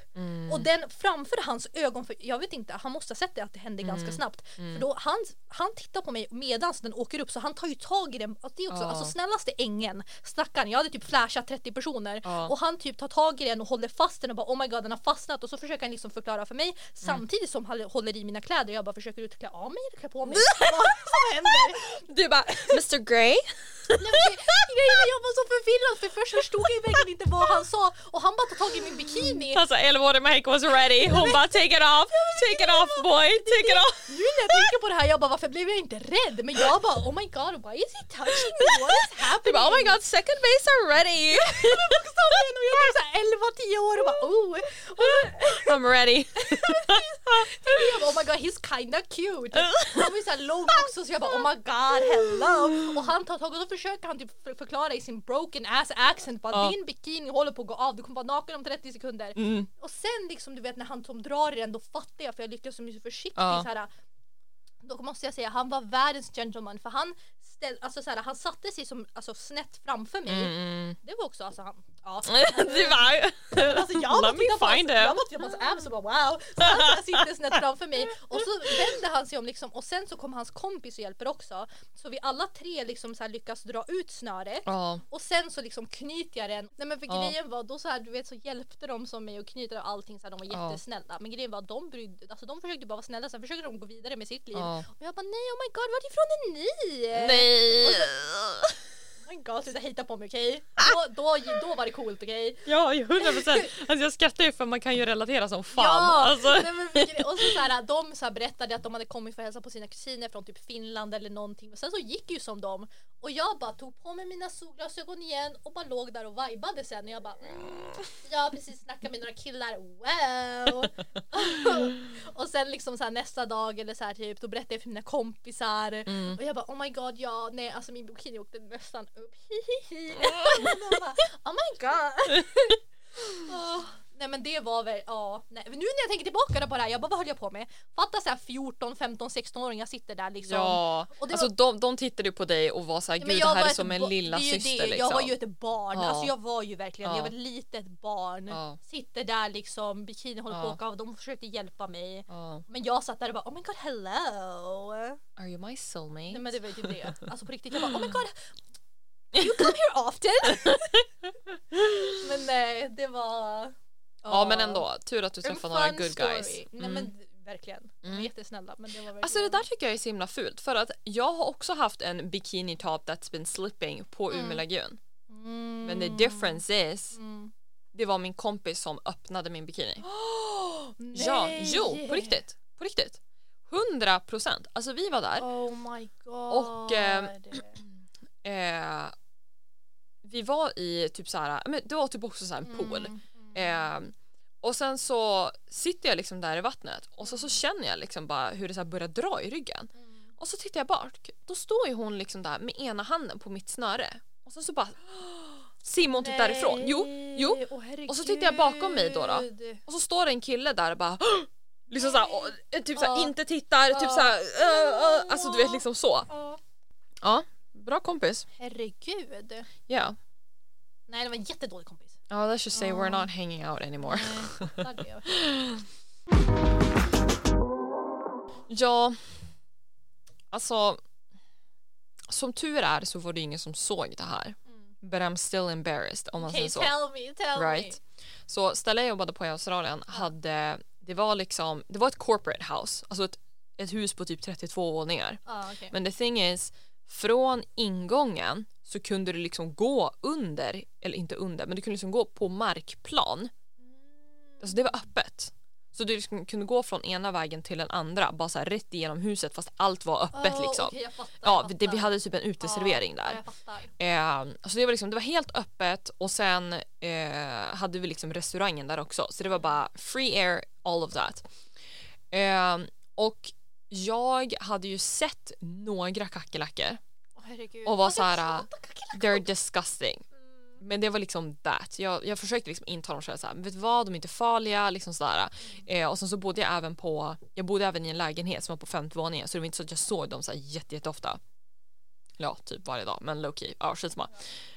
Och den framför hans ögon, för jag vet inte, han måste ha sett det att det hände ganska snabbt. För då han, han tittar på mig medan den åker upp så han tar ju tag i den. Alltså, det också, Ja. alltså snällaste ängen, stackaren, jag hade typ flashat 30 personer Ja. och han typ tar tag i den och håller fast den och bara oh my god den har fastnat och så försöker han liksom förklara för mig samtidigt som han håller i mina kläder. Jag bara försöker ut klä av mig eller klä på mig. Vad som händer? du bara Mr Grey? Nej, jag var så förvirrad för först förstod jag verkligen inte vad han sa och han bara tar tag i min bikini. Alltså 11-årig Mike was ready. Hon bara take it off, take it off boy, take it off. Nu när jag tänker på det här, jag bara varför blev jag inte rädd? Men jag bara oh my god, why is he touching me? What is happening? bara oh my god second base are ready. Bokstavligen, och jag är såhär 11-10 år och bara oh. I'm ready. jag bara oh my god he's kinda cute. Han var såhär lång också så jag bara oh my god hello. Och han tar tag och så försöker han typ för- förklara i sin broken ass accent bara din bikini håller på att gå av, du kommer vara naken om 30 sekunder. Mm. Och sen liksom du vet när han som drar i den då fattar jag för jag lyckas som så försiktigt Ja. så här. Då måste jag säga han var världens gentleman för han ställ, alltså så här, han satte sig som alltså snett framför mig. Mm. Det var också alltså han ja. Du bara Alltså jag let me på hans, find jag him. bara tittar på hans abs och bara wow. Så han sitter snett framför mig och så vänder han sig om liksom och sen så kommer hans kompis och hjälper också. Så vi alla tre liksom så lyckas dra ut snöret. Ja. Och sen så liksom knyter jag den. Nej men för Ja. grejen var då så här, du vet så hjälpte de som mig att knyta och allting så här, de var jättesnälla. Men grejen var de brydde, alltså de försökte bara vara snälla sen försökte de gå vidare med sitt liv. Och jag bara nej oh my god varifrån är ni? Nej. Oh my god sluta hejta på mig okej? Då, då, då var det coolt okej? Ja, 100 procent. Alltså jag skrattar ju för man kan ju relatera som fan. Ja! Alltså. Nej, men och så, så här, de så här berättade att de hade kommit för att hälsa på sina kusiner från typ Finland eller någonting och sen så gick ju som dem och jag bara tog på mig mina solglasögon igen och bara låg där och vibade sen. Och jag bara mm, jag har precis snackat med några killar, wow! och sen liksom så här, nästa dag eller så här typ då berättade jag för mina kompisar. Mm. och jag bara oh my god ja nej alltså min bikini åkte nästan upp. Hihihi och bara, oh my god. Åh, nej men det var väl, ja. Nej. Nu när jag tänker tillbaka på det här, jag bara vad höll jag på med? Fatta såhär 14, 15, 16-åringar sitter där liksom. Ja, alltså var- de, de tittade ju på dig och var såhär, gud det här är som en lilla det syster det, liksom. Jag var ju ett barn, Ja. alltså jag var ju verkligen, Ja. jag var ett litet barn. Ja. Sitter där liksom, bikini håller på att åka av, de försökte hjälpa mig. Men jag satt där och bara oh my god hello. Are you my soulmate? Nej men det var ju typ det. Alltså på riktigt, jag bara oh my god You come here often? men nej, det var... Ja men ändå, tur att du träffade några good story. guys. Nej Mm. men d- verkligen. De var Mm. jättesnälla men det var verkligen... Alltså det där tycker jag är så himla fult för att jag har också haft en bikini top that's been slipping på Mm. Umeå lagun. Mm. Men the difference is, Mm. det var min kompis som öppnade min bikini. Nej. Ja, jo, på riktigt. På riktigt. 100 procent. Alltså vi var där. Oh my god. Och, ehm, Eh, vi var i typ så här, men det var typ också så här en pool. Mm. Eh, och sen så sitter jag liksom där i vattnet och så, så känner jag liksom bara hur det så börjar dra i ryggen. Mm. Och så tittar jag bak, då står ju hon liksom där med ena handen på mitt snöre. Och sen så bara simmar hon typ därifrån. Jo, jo. Åh, Och så tittar jag bakom mig då då. Och så står det en kille där och bara liksom såhär, och, eh, typ såhär Ja. inte tittar, typ Ja. såhär, uh, uh, alltså du vet liksom så. Ja. Ja, bra kompis. Herregud. Ja. Nej det var en jättedålig kompis. Ja, let's just say Ja. we're not hanging out anymore. Ja, alltså som tur är så var det ingen som såg det här. Mm. But I'm still embarrassed om man Okej, säger så. tell me, tell Right. Så stället jag jobbade på i Australien hade, det var liksom, det var ett corporate house, alltså ett, ett hus på typ 32 våningar. me. Ah, okay. Men the thing is, från ingången så kunde du liksom gå under, eller inte under, men du kunde liksom gå på markplan. Alltså det var öppet. Så du liksom kunde gå från ena vägen till den andra, bara så här rätt igenom huset fast allt var öppet Åh, liksom. jag fattar, Ja, jag det, vi hade typ en uteservering Ja, där. jag. Eh, så det var, liksom, det var helt öppet och sen eh, hade vi liksom restaurangen där också. Så det var bara free air, all of that. Eh, och jag hade ju sett några kackerlackor och var så här, they're disgusting. Men det var liksom that. Jag, jag försökte liksom intala dem själv vet du vad, de är inte farliga. Liksom sådär. Eh, och sen så bodde jag även på, jag bodde även i en lägenhet som var på femte våningen så det var inte så att jag såg dem så här jätte, jätteofta. Ja, typ varje dag, men low key. Ja, skitsamma.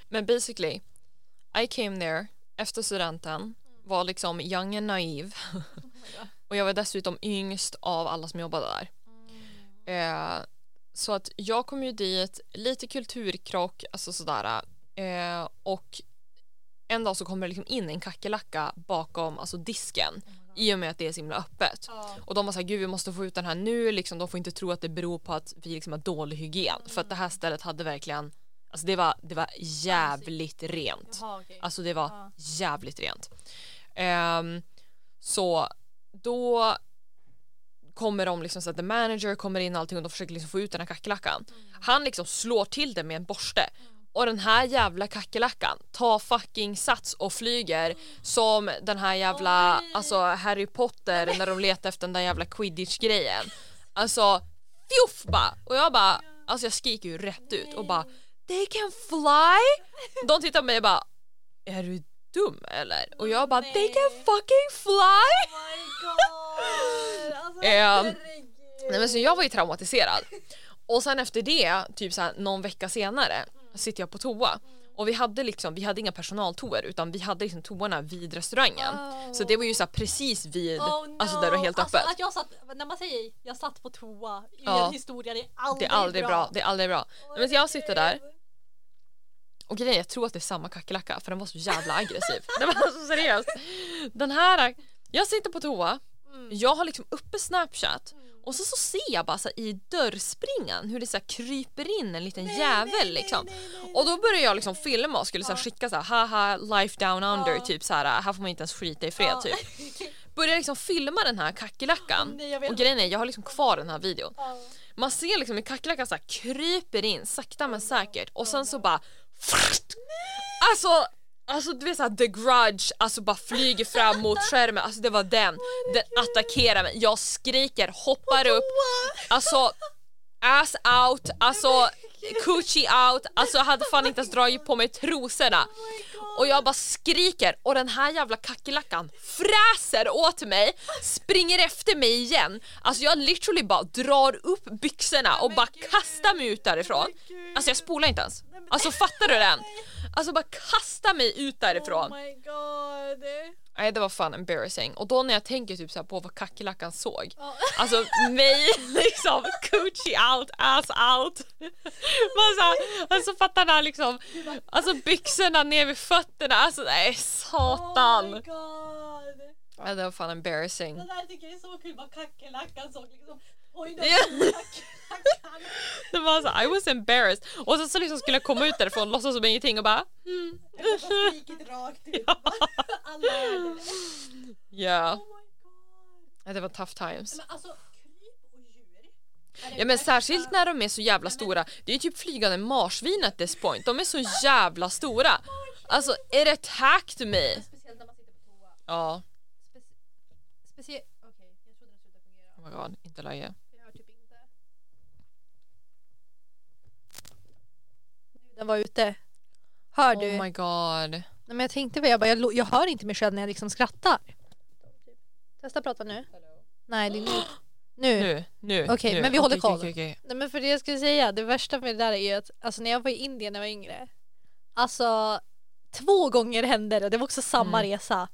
Men basically, I came there efter studenten, var liksom young and naive. och jag var dessutom yngst av alla som jobbade där. Eh, så att jag kom ju dit, lite kulturkrock, alltså sådär. Eh, och en dag så kommer det liksom in en kackerlacka bakom alltså disken i och med att det är så himla öppet. Ja. Och de var såhär, gud vi måste få ut den här nu, liksom, de får inte tro att det beror på att vi liksom har dålig hygien. För att det här stället hade verkligen, alltså det var, det var jävligt rent. Jaha, okej. Alltså det var Ja. jävligt rent. Ehm, så då kommer de liksom så att the manager kommer in och allting och de försöker liksom få ut den här kackerlackan. Han liksom slår till det med en borste. Och den här jävla kackerlackan tar fucking sats och flyger som den här jävla Oj. alltså Harry Potter när de letar efter den där jävla quidditch grejen. Alltså fjuff bara! Och jag bara, alltså jag skriker ju rätt ut och bara They can fly! De tittar på mig och bara Är du dum eller? Och jag bara They can fucking fly! Oh! Alltså, herregud. Nej, men så jag var ju traumatiserad. Och sen efter det, typ så här, någon vecka senare, sitter jag på toa. Och vi hade liksom, vi hade inga personaltoer utan vi hade liksom toorna vid restaurangen. Så det var ju så precis vid, Oh no. alltså där det var helt alltså, öppet. Satt, när man säger jag satt på toa i Ja. en historia, det är Det aldrig, är aldrig bra. det är aldrig bra. Nej, men jag sitter där och grejen jag tror att det är samma kackerlacka för den var så jävla aggressiv. Den var så seriöst. Den här, jag sitter på toa, Mm. jag har liksom uppe snapchat och så, så ser jag bara så i dörrspringan hur det så kryper in en liten jävel liksom. Och då började jag liksom filma och skulle så skicka så här, haha life down under Ja. typ så här, här får man inte ens skita i fred Ja. typ. Började liksom filma den här kackerlackan Nej, vet. och grejen är jag har liksom kvar den här videon. Ja. Man ser liksom hur kackerlackan så kryper in sakta men säkert och sen så bara Alltså, alltså du vet såhär the grudge, alltså bara flyger fram mot skärmen, alltså det var den. Den attackerar mig, jag skriker, hoppar upp, alltså ass out, alltså coochie out, alltså jag hade fan inte ens dragit på mig trosorna. Och jag bara skriker och den här jävla kackerlackan fräser åt mig, springer efter mig igen. Alltså jag literally bara drar upp byxorna och bara kastar mig ut därifrån. Alltså jag spolar inte ens. Alltså fattar du den? Alltså bara kasta mig ut därifrån. Oh my god. Nej det var fan embarrassing. Och då när jag tänker typ så på vad kackerlackan såg. Ja. Alltså mig liksom coochie out, ass out. Man så alltså fattar du liksom. Alltså byxorna ner vid fötterna. Alltså nej Oh satan. my god. Ja, det var fan embarrassing. Det där tycker jag är så kul vad kackerlackan såg liksom. Oj. Det var så I was embarrassed. Och sen så liksom skulle jag komma ut därifrån och låtsas som ingenting och bara mm. Skrikit rakt ut. Alla hörde det. Ja, Oh. Ja, det var tough times. Men alltså kryp och djur. är det Ja men särskilt när de är så jävla stora. Det är ju typ flygande marsvin at this point. De är så jävla stora. Alltså it attacked me. Speciellt när man sitter på toa. Ja, Speci- Speciellt, okej jag trodde det skulle fungera. oh my god, inte löje. Jag hör typ inte. Den var ute. Hör du? Oh my god. Nej, men jag tänkte väl, jag, bara, jag, jag hör inte mig själv när jag liksom skrattar. Testa prata nu. Nej, det är nu. Nu. Nu, nu. Okej, nu. men vi håller koll. okej, okej. Nej men för det jag skulle säga, det värsta med det där är ju att alltså när jag var i Indien när jag var yngre. Alltså två gånger hände det och det var också samma Mm. resa.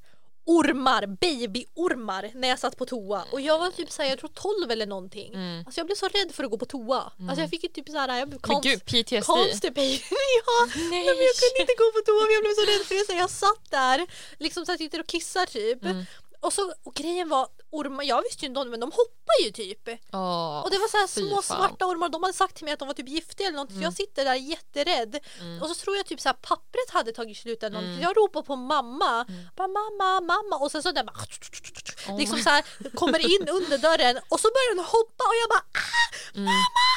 Ormar, babyormar när jag satt på toa och jag var typ såhär, jag tror 12 eller någonting. Mm. Alltså jag blev så rädd för att gå på toa. Alltså jag fick ju typ såhär, jag blev Men konst, gud, PTSD. constipation. ja, Nej. Nej, men jag kunde inte gå på toa för jag blev så rädd för det. Så jag satt där, liksom så att jag sitter och kissar typ. Mm. Och, så, och grejen var, ormar, jag visste ju inte om det men de hoppar ju typ. Åh, Och det var så här små fan. svarta ormar, de hade sagt till mig att de var typ giftiga eller något. Så jag sitter där jätterädd. Mm. Och så tror jag typ så här pappret hade tagit slut eller något. Mm. Jag ropar på mamma. Bara mamma, mamma. Och sen så där bara Oh liksom så här, kommer in under dörren och så börjar den hoppa och jag bara ah, Mm. mamma!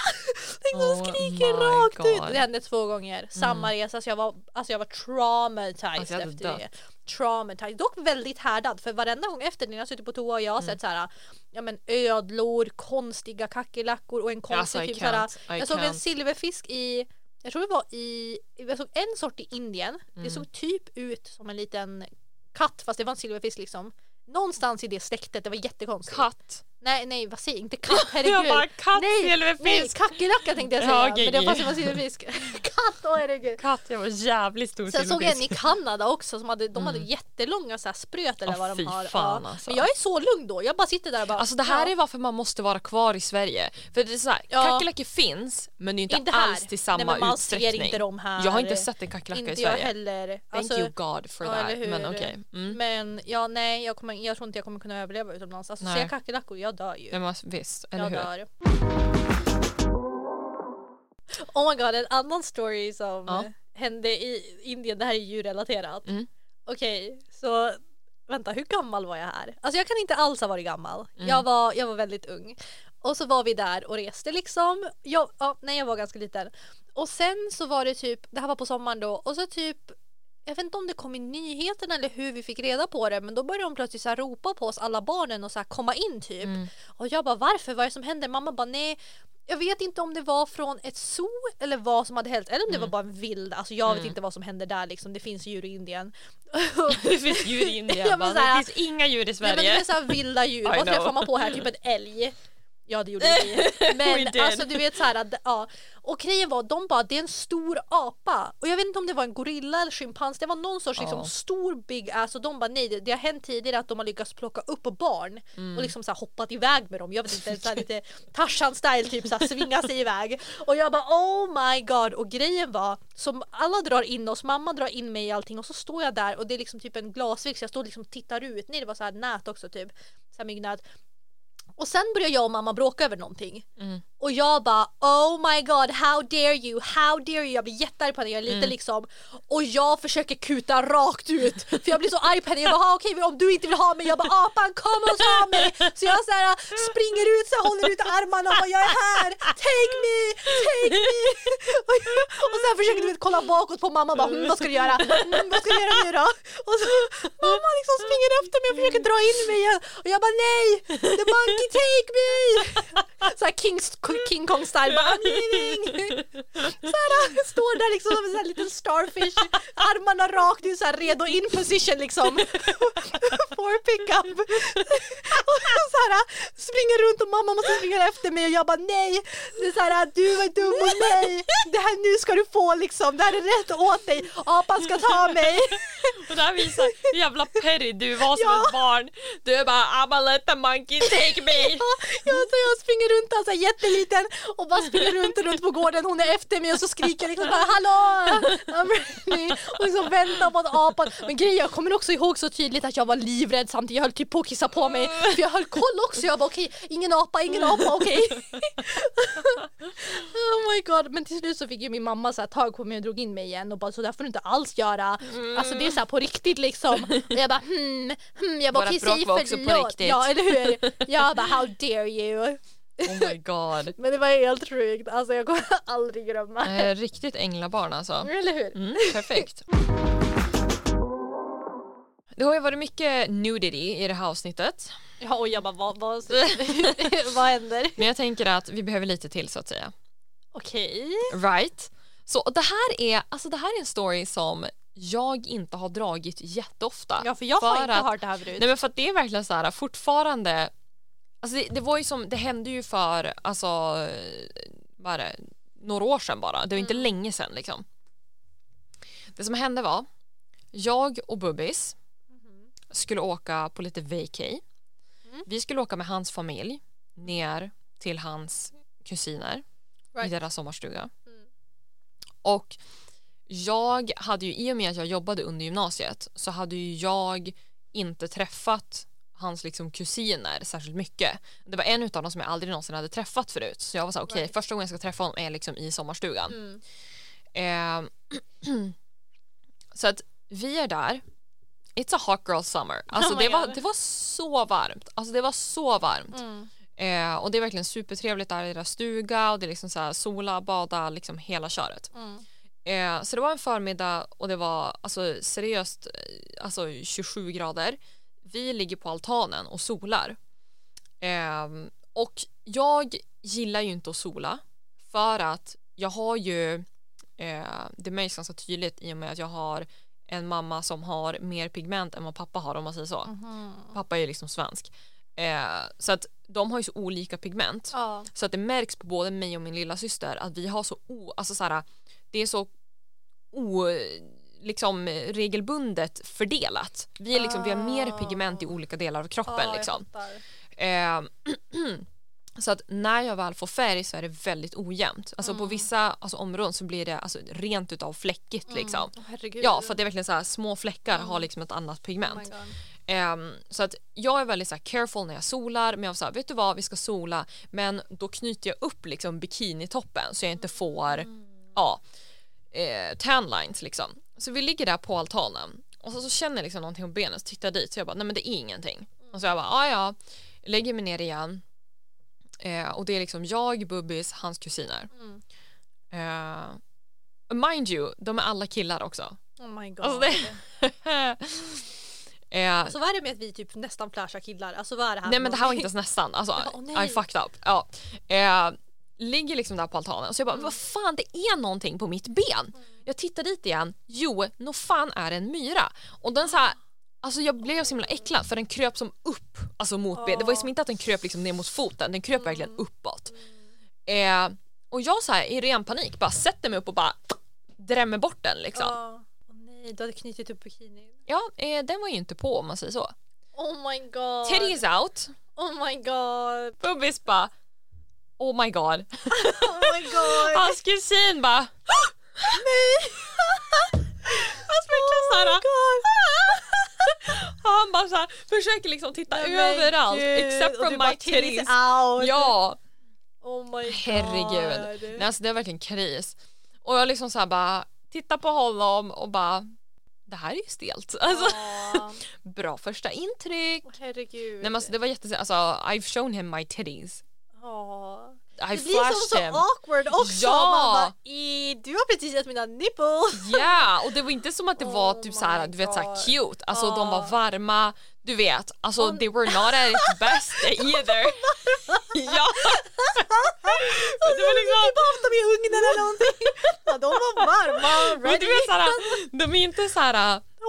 Liksom Oh skriker rakt ut. God. Det hände två gånger, samma resa så jag var, alltså jag var traumatized Alltså, jag efter dött. det. Traumatized, dock väldigt härdad för varenda gång efter det när jag suttit på toa och jag har Mm. sett så här, ja men ödlor, konstiga kackerlackor och en konstig Alltså, I typ så här, can't, I jag såg en silverfisk i jag tror det var i, jag såg en sort i Indien. Det Mm. såg typ ut som en liten katt fast det var en silverfisk liksom. Någonstans i det släktet, det var jättekonstigt. Katt. Nej nej vad säger inte katt, herregud. Jag bara katt, nej, nej kackerlacka tänkte jag Ja, säga. okej, men det okej. fanns det var silverfisk. katt, åh herregud. Katt, jag var jävligt stor Sen såg jag en i. Kanada också som hade, de hade jättelånga så här spröt eller Åh, vad de har. fan, ja. alltså. Men jag är så lugn då, jag bara sitter där och bara Alltså det här ja. är varför man måste vara kvar i Sverige. För det är så här, Ja. kackerlackor finns men det är inte, Inte alls till samma Nej, men man utsträckning. ser inte dem här. Jag har inte sett en kackerlacka inte i Sverige. jag heller. Thank Alltså, you God for ja, that. Men okej. Mm. Men ja, nej, jag, kommer, jag tror inte jag kommer kunna överleva utomlands. Alltså Nej. ser jag kackerlackor, jag dör ju. Men visst, eller jag hur? dör. Oh my god, en annan story som Ja. hände i Indien, det här är djurrelaterat. Mm. Okej, så vänta, hur gammal var jag här? Alltså jag kan inte alls ha varit gammal. Mm. Jag, var, jag var väldigt ung. Och så var vi där och reste liksom. Jag, ja, nej, jag var ganska liten. Och sen så var det typ, det här var på sommaren då, och så typ jag vet inte om det kom i nyheterna eller hur vi fick reda på det men då började de plötsligt så ropa på oss alla barnen och så här komma in typ. Mm. Och jag bara varför? Vad är det som händer? Mamma bara nej jag vet inte om det var från ett zoo eller vad som hade hänt eller om det var bara en vild, alltså jag vet Mm. inte vad som händer där liksom, det finns djur i Indien. Det finns djur i Indien. Ja, men bara, så här- det finns inga djur i Nej, men det Sverige. är så vilda djur, vad träffar man på här? Typ en älg. Ja det gjorde vi. Men alltså du vet så här, att- ja. Och grejen var, de bara det är en stor apa. Och jag vet inte om det var en gorilla eller schimpans, det var någon sorts liksom, Ja. stor big ass och de bara nej det, det har hänt tidigare att de har lyckats plocka upp barn Mm. och liksom så här, hoppat iväg med dem. Jag vet inte, så här, lite Tarzan style typ så här, svinga sig iväg. Och jag bara oh my god och grejen var som alla drar in oss, mamma drar in mig i allting och så står jag där och det är liksom typ en glasvägg så jag står och liksom tittar ut. Nej det var så här nät också typ, så här myggnät. Och sen börjar jag och mamma bråka över någonting. Mm. Och jag bara oh my god how dare you, how dare you. Jag blir jättearg på henne, jag är lite Mm. liksom. Och jag försöker kuta rakt ut. För jag blir så arg på henne. Jag bara "Ah, okej om du inte vill ha mig. Jag bara apan kom och ta mig. Så jag så här, springer ut så här, håller ut armarna och bara jag är här. Take me, take me. Och, och sen försöker du kolla bakåt på mamma och bara hm, vad ska du göra? Mm, vad ska du göra nu då? Och så mamma liksom springer efter mig och försöker dra in mig. Och jag bara nej, the monkey take me. Så här King, King Kong style, bara I'm leaving. Så här, står där liksom som en sån liten starfish, armarna rakt ut så här redo in position liksom. For pickup. Och så här, springer runt och mamma måste springa efter mig och jag bara nej. Det är så här, du var dum mot mig. Det här nu ska du få liksom, det här är rätt åt dig. Apan ska ta mig. Och här visar jävla perry du var som Ja. ett barn. Du är bara I'ma let the monkey take me. Ja, så jag springer runt så här jätteliten och bara springer runt och runt på gården. Hon är efter mig och så skriker jag liksom bara hallå! Och liksom väntar på att apan. Men grejen jag kommer också ihåg så tydligt att jag var livrädd samtidigt. Jag höll typ på att kissa på mig. För jag höll koll också. Jag bara okej, ingen apa, ingen apa, okej. oh my god. Men till slut så fick ju min mamma så här tag på mig och drog in mig igen och bara så där får du inte alls göra. Alltså det är så här på riktigt liksom. Och jag bara hmm, hmm. Jag bara okej bråk säg var också på förlåt. riktigt. Ja eller hur. Jag bara how dare you. Oh my god. Men det var helt sjukt, alltså jag kommer aldrig glömma. Eh, riktigt änglabarn alltså. Eller hur? Mm, perfekt. Det har ju varit mycket nudity i det här avsnittet. Ja och jag bara vad, vad, vad händer? Men jag tänker att vi behöver lite till så att säga. Okej. Right? Så det här är, alltså det här är en story som jag inte har dragit jätteofta. Ja för jag har För inte att- hört det här förut. Nej men för att det är verkligen så här fortfarande Alltså det, det var ju som, det hände ju för alltså vad är det, några år sedan bara. Det var inte Mm. länge sedan liksom. Det som hände var jag och Bubbis Mhm. skulle åka på lite vacay. Mm. Vi skulle åka med hans familj ner till hans kusiner i Right. deras sommarstuga. Mm. Och jag hade ju, i och med att jag jobbade under gymnasiet så hade ju jag inte träffat hans liksom kusiner särskilt mycket. Det var en utav dem som jag aldrig någonsin hade träffat förut. Så jag var så okej Right. första gången jag ska träffa honom är liksom i sommarstugan. Mm. Eh, så att vi är där It's a hot girl summer. Alltså Oh det, var, God. det var så varmt. Alltså det var så varmt. Mm. Eh, och det är verkligen supertrevligt där i deras stuga och det är liksom så här sola, bada, liksom hela köret. Mm. Eh, så det var en förmiddag och det var alltså seriöst eh, alltså 27 grader. Vi ligger på altanen och solar. Ehm, och jag gillar ju inte att sola för att jag har ju, eh, det märks ganska tydligt i och med att jag har en mamma som har mer pigment än vad pappa har om man säger så. Mhm. Pappa är ju liksom svensk. Eh, så att de har ju så olika pigment. Ja. Så att det märks på både mig och min lilla syster att vi har så o, alltså så här, det är så o, liksom regelbundet fördelat. Vi, är liksom, vi har mer pigment i olika delar av kroppen. Jag liksom. Eh, så att när jag väl får färg så är det väldigt ojämnt. Alltså på vissa alltså, områden så blir det alltså, rent utav fläckigt liksom. Åh, herregud. Ja för att det är verkligen så här, små fläckar har liksom ett annat Oh pigment. God. Ehm, så att jag är väldigt så här, careful när jag solar men jag säger vet du vad vi ska sola men då knyter jag upp liksom bikinitoppen så jag inte får ja, eh, tan lines liksom. Så vi ligger där på altanen och så, så känner jag liksom någonting på benet så tittar jag dit så jag bara nej men det är ingenting. Och så jag bara ja ja, lägger mig ner igen eh, och det är liksom jag, Bubbis, hans kusiner. Mm. Eh, mind you, de är alla killar också. Oh my god. Alltså det- eh, Så vad är det med att vi typ nästan flashar killar? Alltså vad är det här Nej men det här var inte ens nästan. Alltså, nej. I fucked up. Ja. Eh, ligger liksom där på altanen och så jag Mm. bara, vad fan det är någonting på mitt ben. Jag tittar dit igen, jo, nog fan är det en myra. Och den så här, alltså jag blev så himla äcklad för den kröp som upp alltså mot benet. Det var ju som inte att den kröp liksom ner mot foten, den kröp verkligen Mm. uppåt. Eh, och jag så här, i ren panik bara sätter mig upp och bara drämmer bort den liksom. Nej, du hade knutit upp bikinin. Ja, eh, den var ju inte på om man säger så. Oh my god. Titties out, Oh my god. Bubbis bara Oh my god. Oh my god. Hans kusin bara nej. Hans verkligen Oh såhär god. Han bara såhär försöker liksom titta men överallt except from my "Titties out. Ja, Oh my god. herregud. Nej, alltså det är verkligen kris. Och jag liksom såhär bara tittar på honom och bara det här är ju stelt. Alltså, Ja. bra första intryck. Åh, herregud. Nej men alltså det var jättestelt. Alltså I've shown him my titties. Ja. I Det blir som flashed så awkward också. Ja. Man bara, "I, du har precis sett mina nipples. Ja, och det var inte som att det var Oh typ my såhär, du vet såhär God. cute. Alltså de Ah. var varma, du vet. Alltså Oh. they were not at its best either. ja. Men det var Du liksom, typ haft dem i ugnen eller någonting. Ja, de var varma, men ready. du vet såhär, de är inte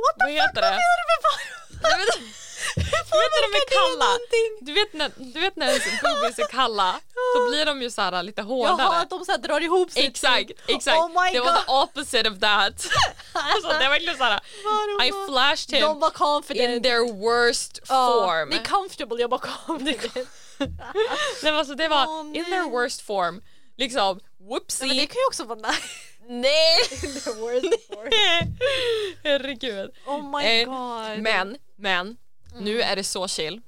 What the vad heter det? vad menar du med varma? Du vet, när de är kalla, du vet när, du vet när ens boobies är kalla, så blir de ju såhär lite Jaha, hårdare. att de så här drar ihop sig. Exakt, typ. exakt. Oh my det var god. the opposite of that. Alltså det var verkligen Varma. I flashed him De var confident. in their worst form. Det är comfortable, jag bara confident. Nej, men alltså det var Åh, in nej. their worst form. Liksom, Nej, whoopsie. men det kan ju också vara nice. Nej! In the worst form. Herregud. Oh my Eh, god. Men, men, nu är det så chill.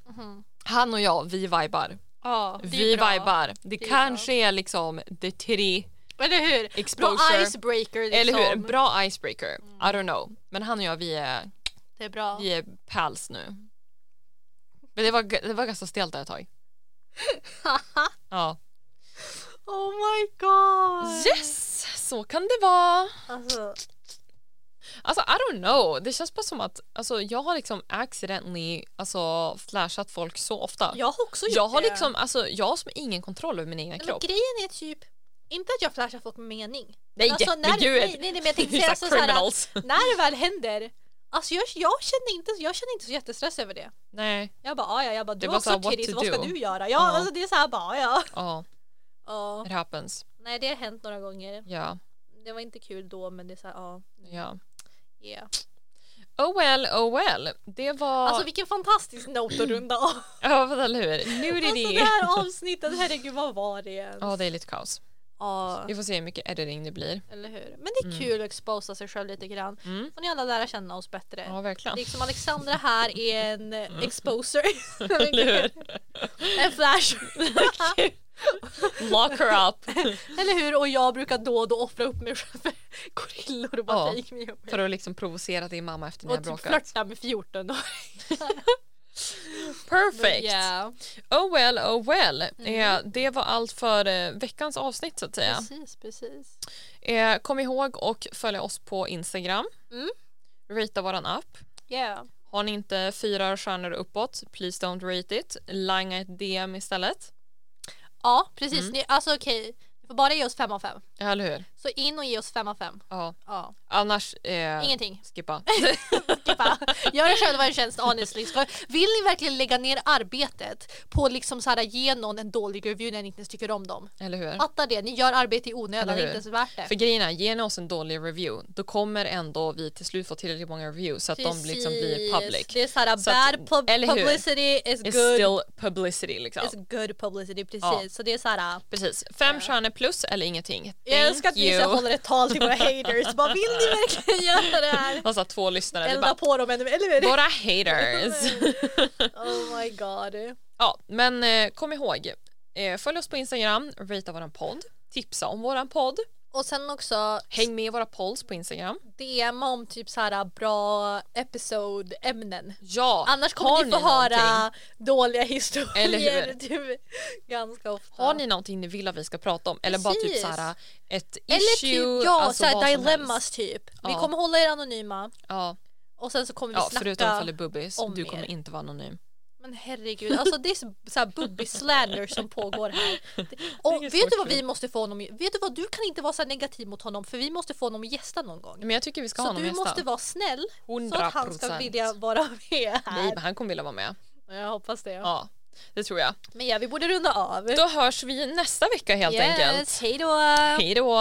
Han och jag, vi vibar. ja, är Vi bra. vibar. Det, Det är kanske är liksom the titty, Eller hur? Exposure. Bra icebreaker liksom. eller hur? En bra icebreaker. I don't know. Men han och jag, vi är, Det är bra. vi är pals nu. Men det var, det var ganska stelt där ett tag. Ja. oh my god. Yes, så kan det vara. Alltså, Alltså I don't know, det känns bara som att alltså, jag har liksom accidentally alltså, flashat folk så ofta. jag har också gjort jag har det. liksom, alltså, jag har som ingen kontroll över min egen men kropp. grejen är typ, inte att jag flashar folk med mening. Nej, alltså, men när, gud. nej, nej, men jag tänkte säga så så, här, criminals. när det väl händer, alltså jag, jag, känner inte, jag känner inte så jättestress över det. Nej, Jag bara, "Ah, ja, jag bara, du Det har också to vad ska do? du göra? Ja, Ja. alltså det är så här bara, "Ah, ja. ja, ja. it happens. Nej det har hänt några gånger. Ja, Det var inte kul då men det är så här, ja. ja. Yeah. Oh well, oh well. Det var... Alltså vilken fantastisk not att runda av. ja, men eller hur? Alltså Nudity. det här avsnittet, herregud vad var det ens? Ja, det är lite kaos. Ja, Vi får se hur mycket editing det blir. eller hur. Men det är kul att exposa sig själv lite grann. Mm. Får ni alla lära känna oss bättre. Ja, verkligen. Liksom Alexandra här är en eh, exposer. En flash. Lock her up. Eller hur? Och jag brukar då och då offra upp mig själv för gorillor och bara Ja, take me away. För att liksom provocera din mamma efter ni har Och typ bråkat. flörta med 14 år. Perfect. Yeah. Oh well, oh well. Mm. Eh, det var allt för eh, veckans avsnitt så att säga. Precis, precis. Eh, kom ihåg och följa oss på Instagram. Mm. Rita våran app. Yeah. Har ni inte fyra stjärnor uppåt, please don't rate it. Langa ett DM istället. Ja, precis. Mm. Ni, alltså okej, ni får bara ge oss 5 av 5. Ja, Eller hur? Så in och ge oss 5 av 5. Ja. Ja. Annars, eh, Ingenting. skippa. Skippa. Gör er själva en tjänst honestly. Vill ni verkligen lägga ner arbetet på liksom så här, ge någon en dålig review när ni inte ens tycker om dem? Eller hur? Fatta det, ni gör arbete i onödan, det är inte ens värt det. För grejen är, ger ni oss en dålig review då kommer ändå vi till slut få tillräckligt många reviews så att de liksom blir Precis. public. Det är såhär Så att- bad pub- eller hur? publicity is It's good. still publicity liksom. Is good publicity, precis. Ja. Så det är såhär Precis. Fem stjärnor plus eller ingenting. Jag älskar att Thank vi så you. håller ett tal till våra haters. Bara, vill ni verkligen göra det här? Och så har två lyssnare. Elda bara, på dem ännu mer, våra haters. Oh my god. ja, men eh, kom ihåg. Eh, följ oss på Instagram, rita våran podd, tipsa om våran podd, Och sen också häng med i våra polls på Instagram. DMa om typ så här bra episode-ämnen. Ja, Annars har kommer ni få höra dåliga historier Eller hur? typ, ganska ofta. Har ni någonting ni vill att vi ska prata om? Eller bara typ Precis. såhär ett Eller issue, typ, ja, alltså så här som dilemmas helst. typ. Vi Ja. kommer hålla er anonyma Ja, och sen så kommer vi ja snacka. förutom ifall det är bubbis. om Du er. kommer inte vara anonym. Men herregud, alltså det är så, så här bubby-slander som pågår här. Och vet så du vad vi måste få honom Vet du vad, du kan inte vara så negativ mot honom för vi måste få honom att gästa någon gång. Men jag tycker vi ska ha Så honom du gästa. måste vara snäll så 100 att han ska vilja vara med Nej, här. men han kommer vilja vara med. Jag hoppas det. Ja, det tror jag. Men ja, vi borde runda av. Då hörs vi nästa vecka helt enkelt. Yes, hej då! Hej då!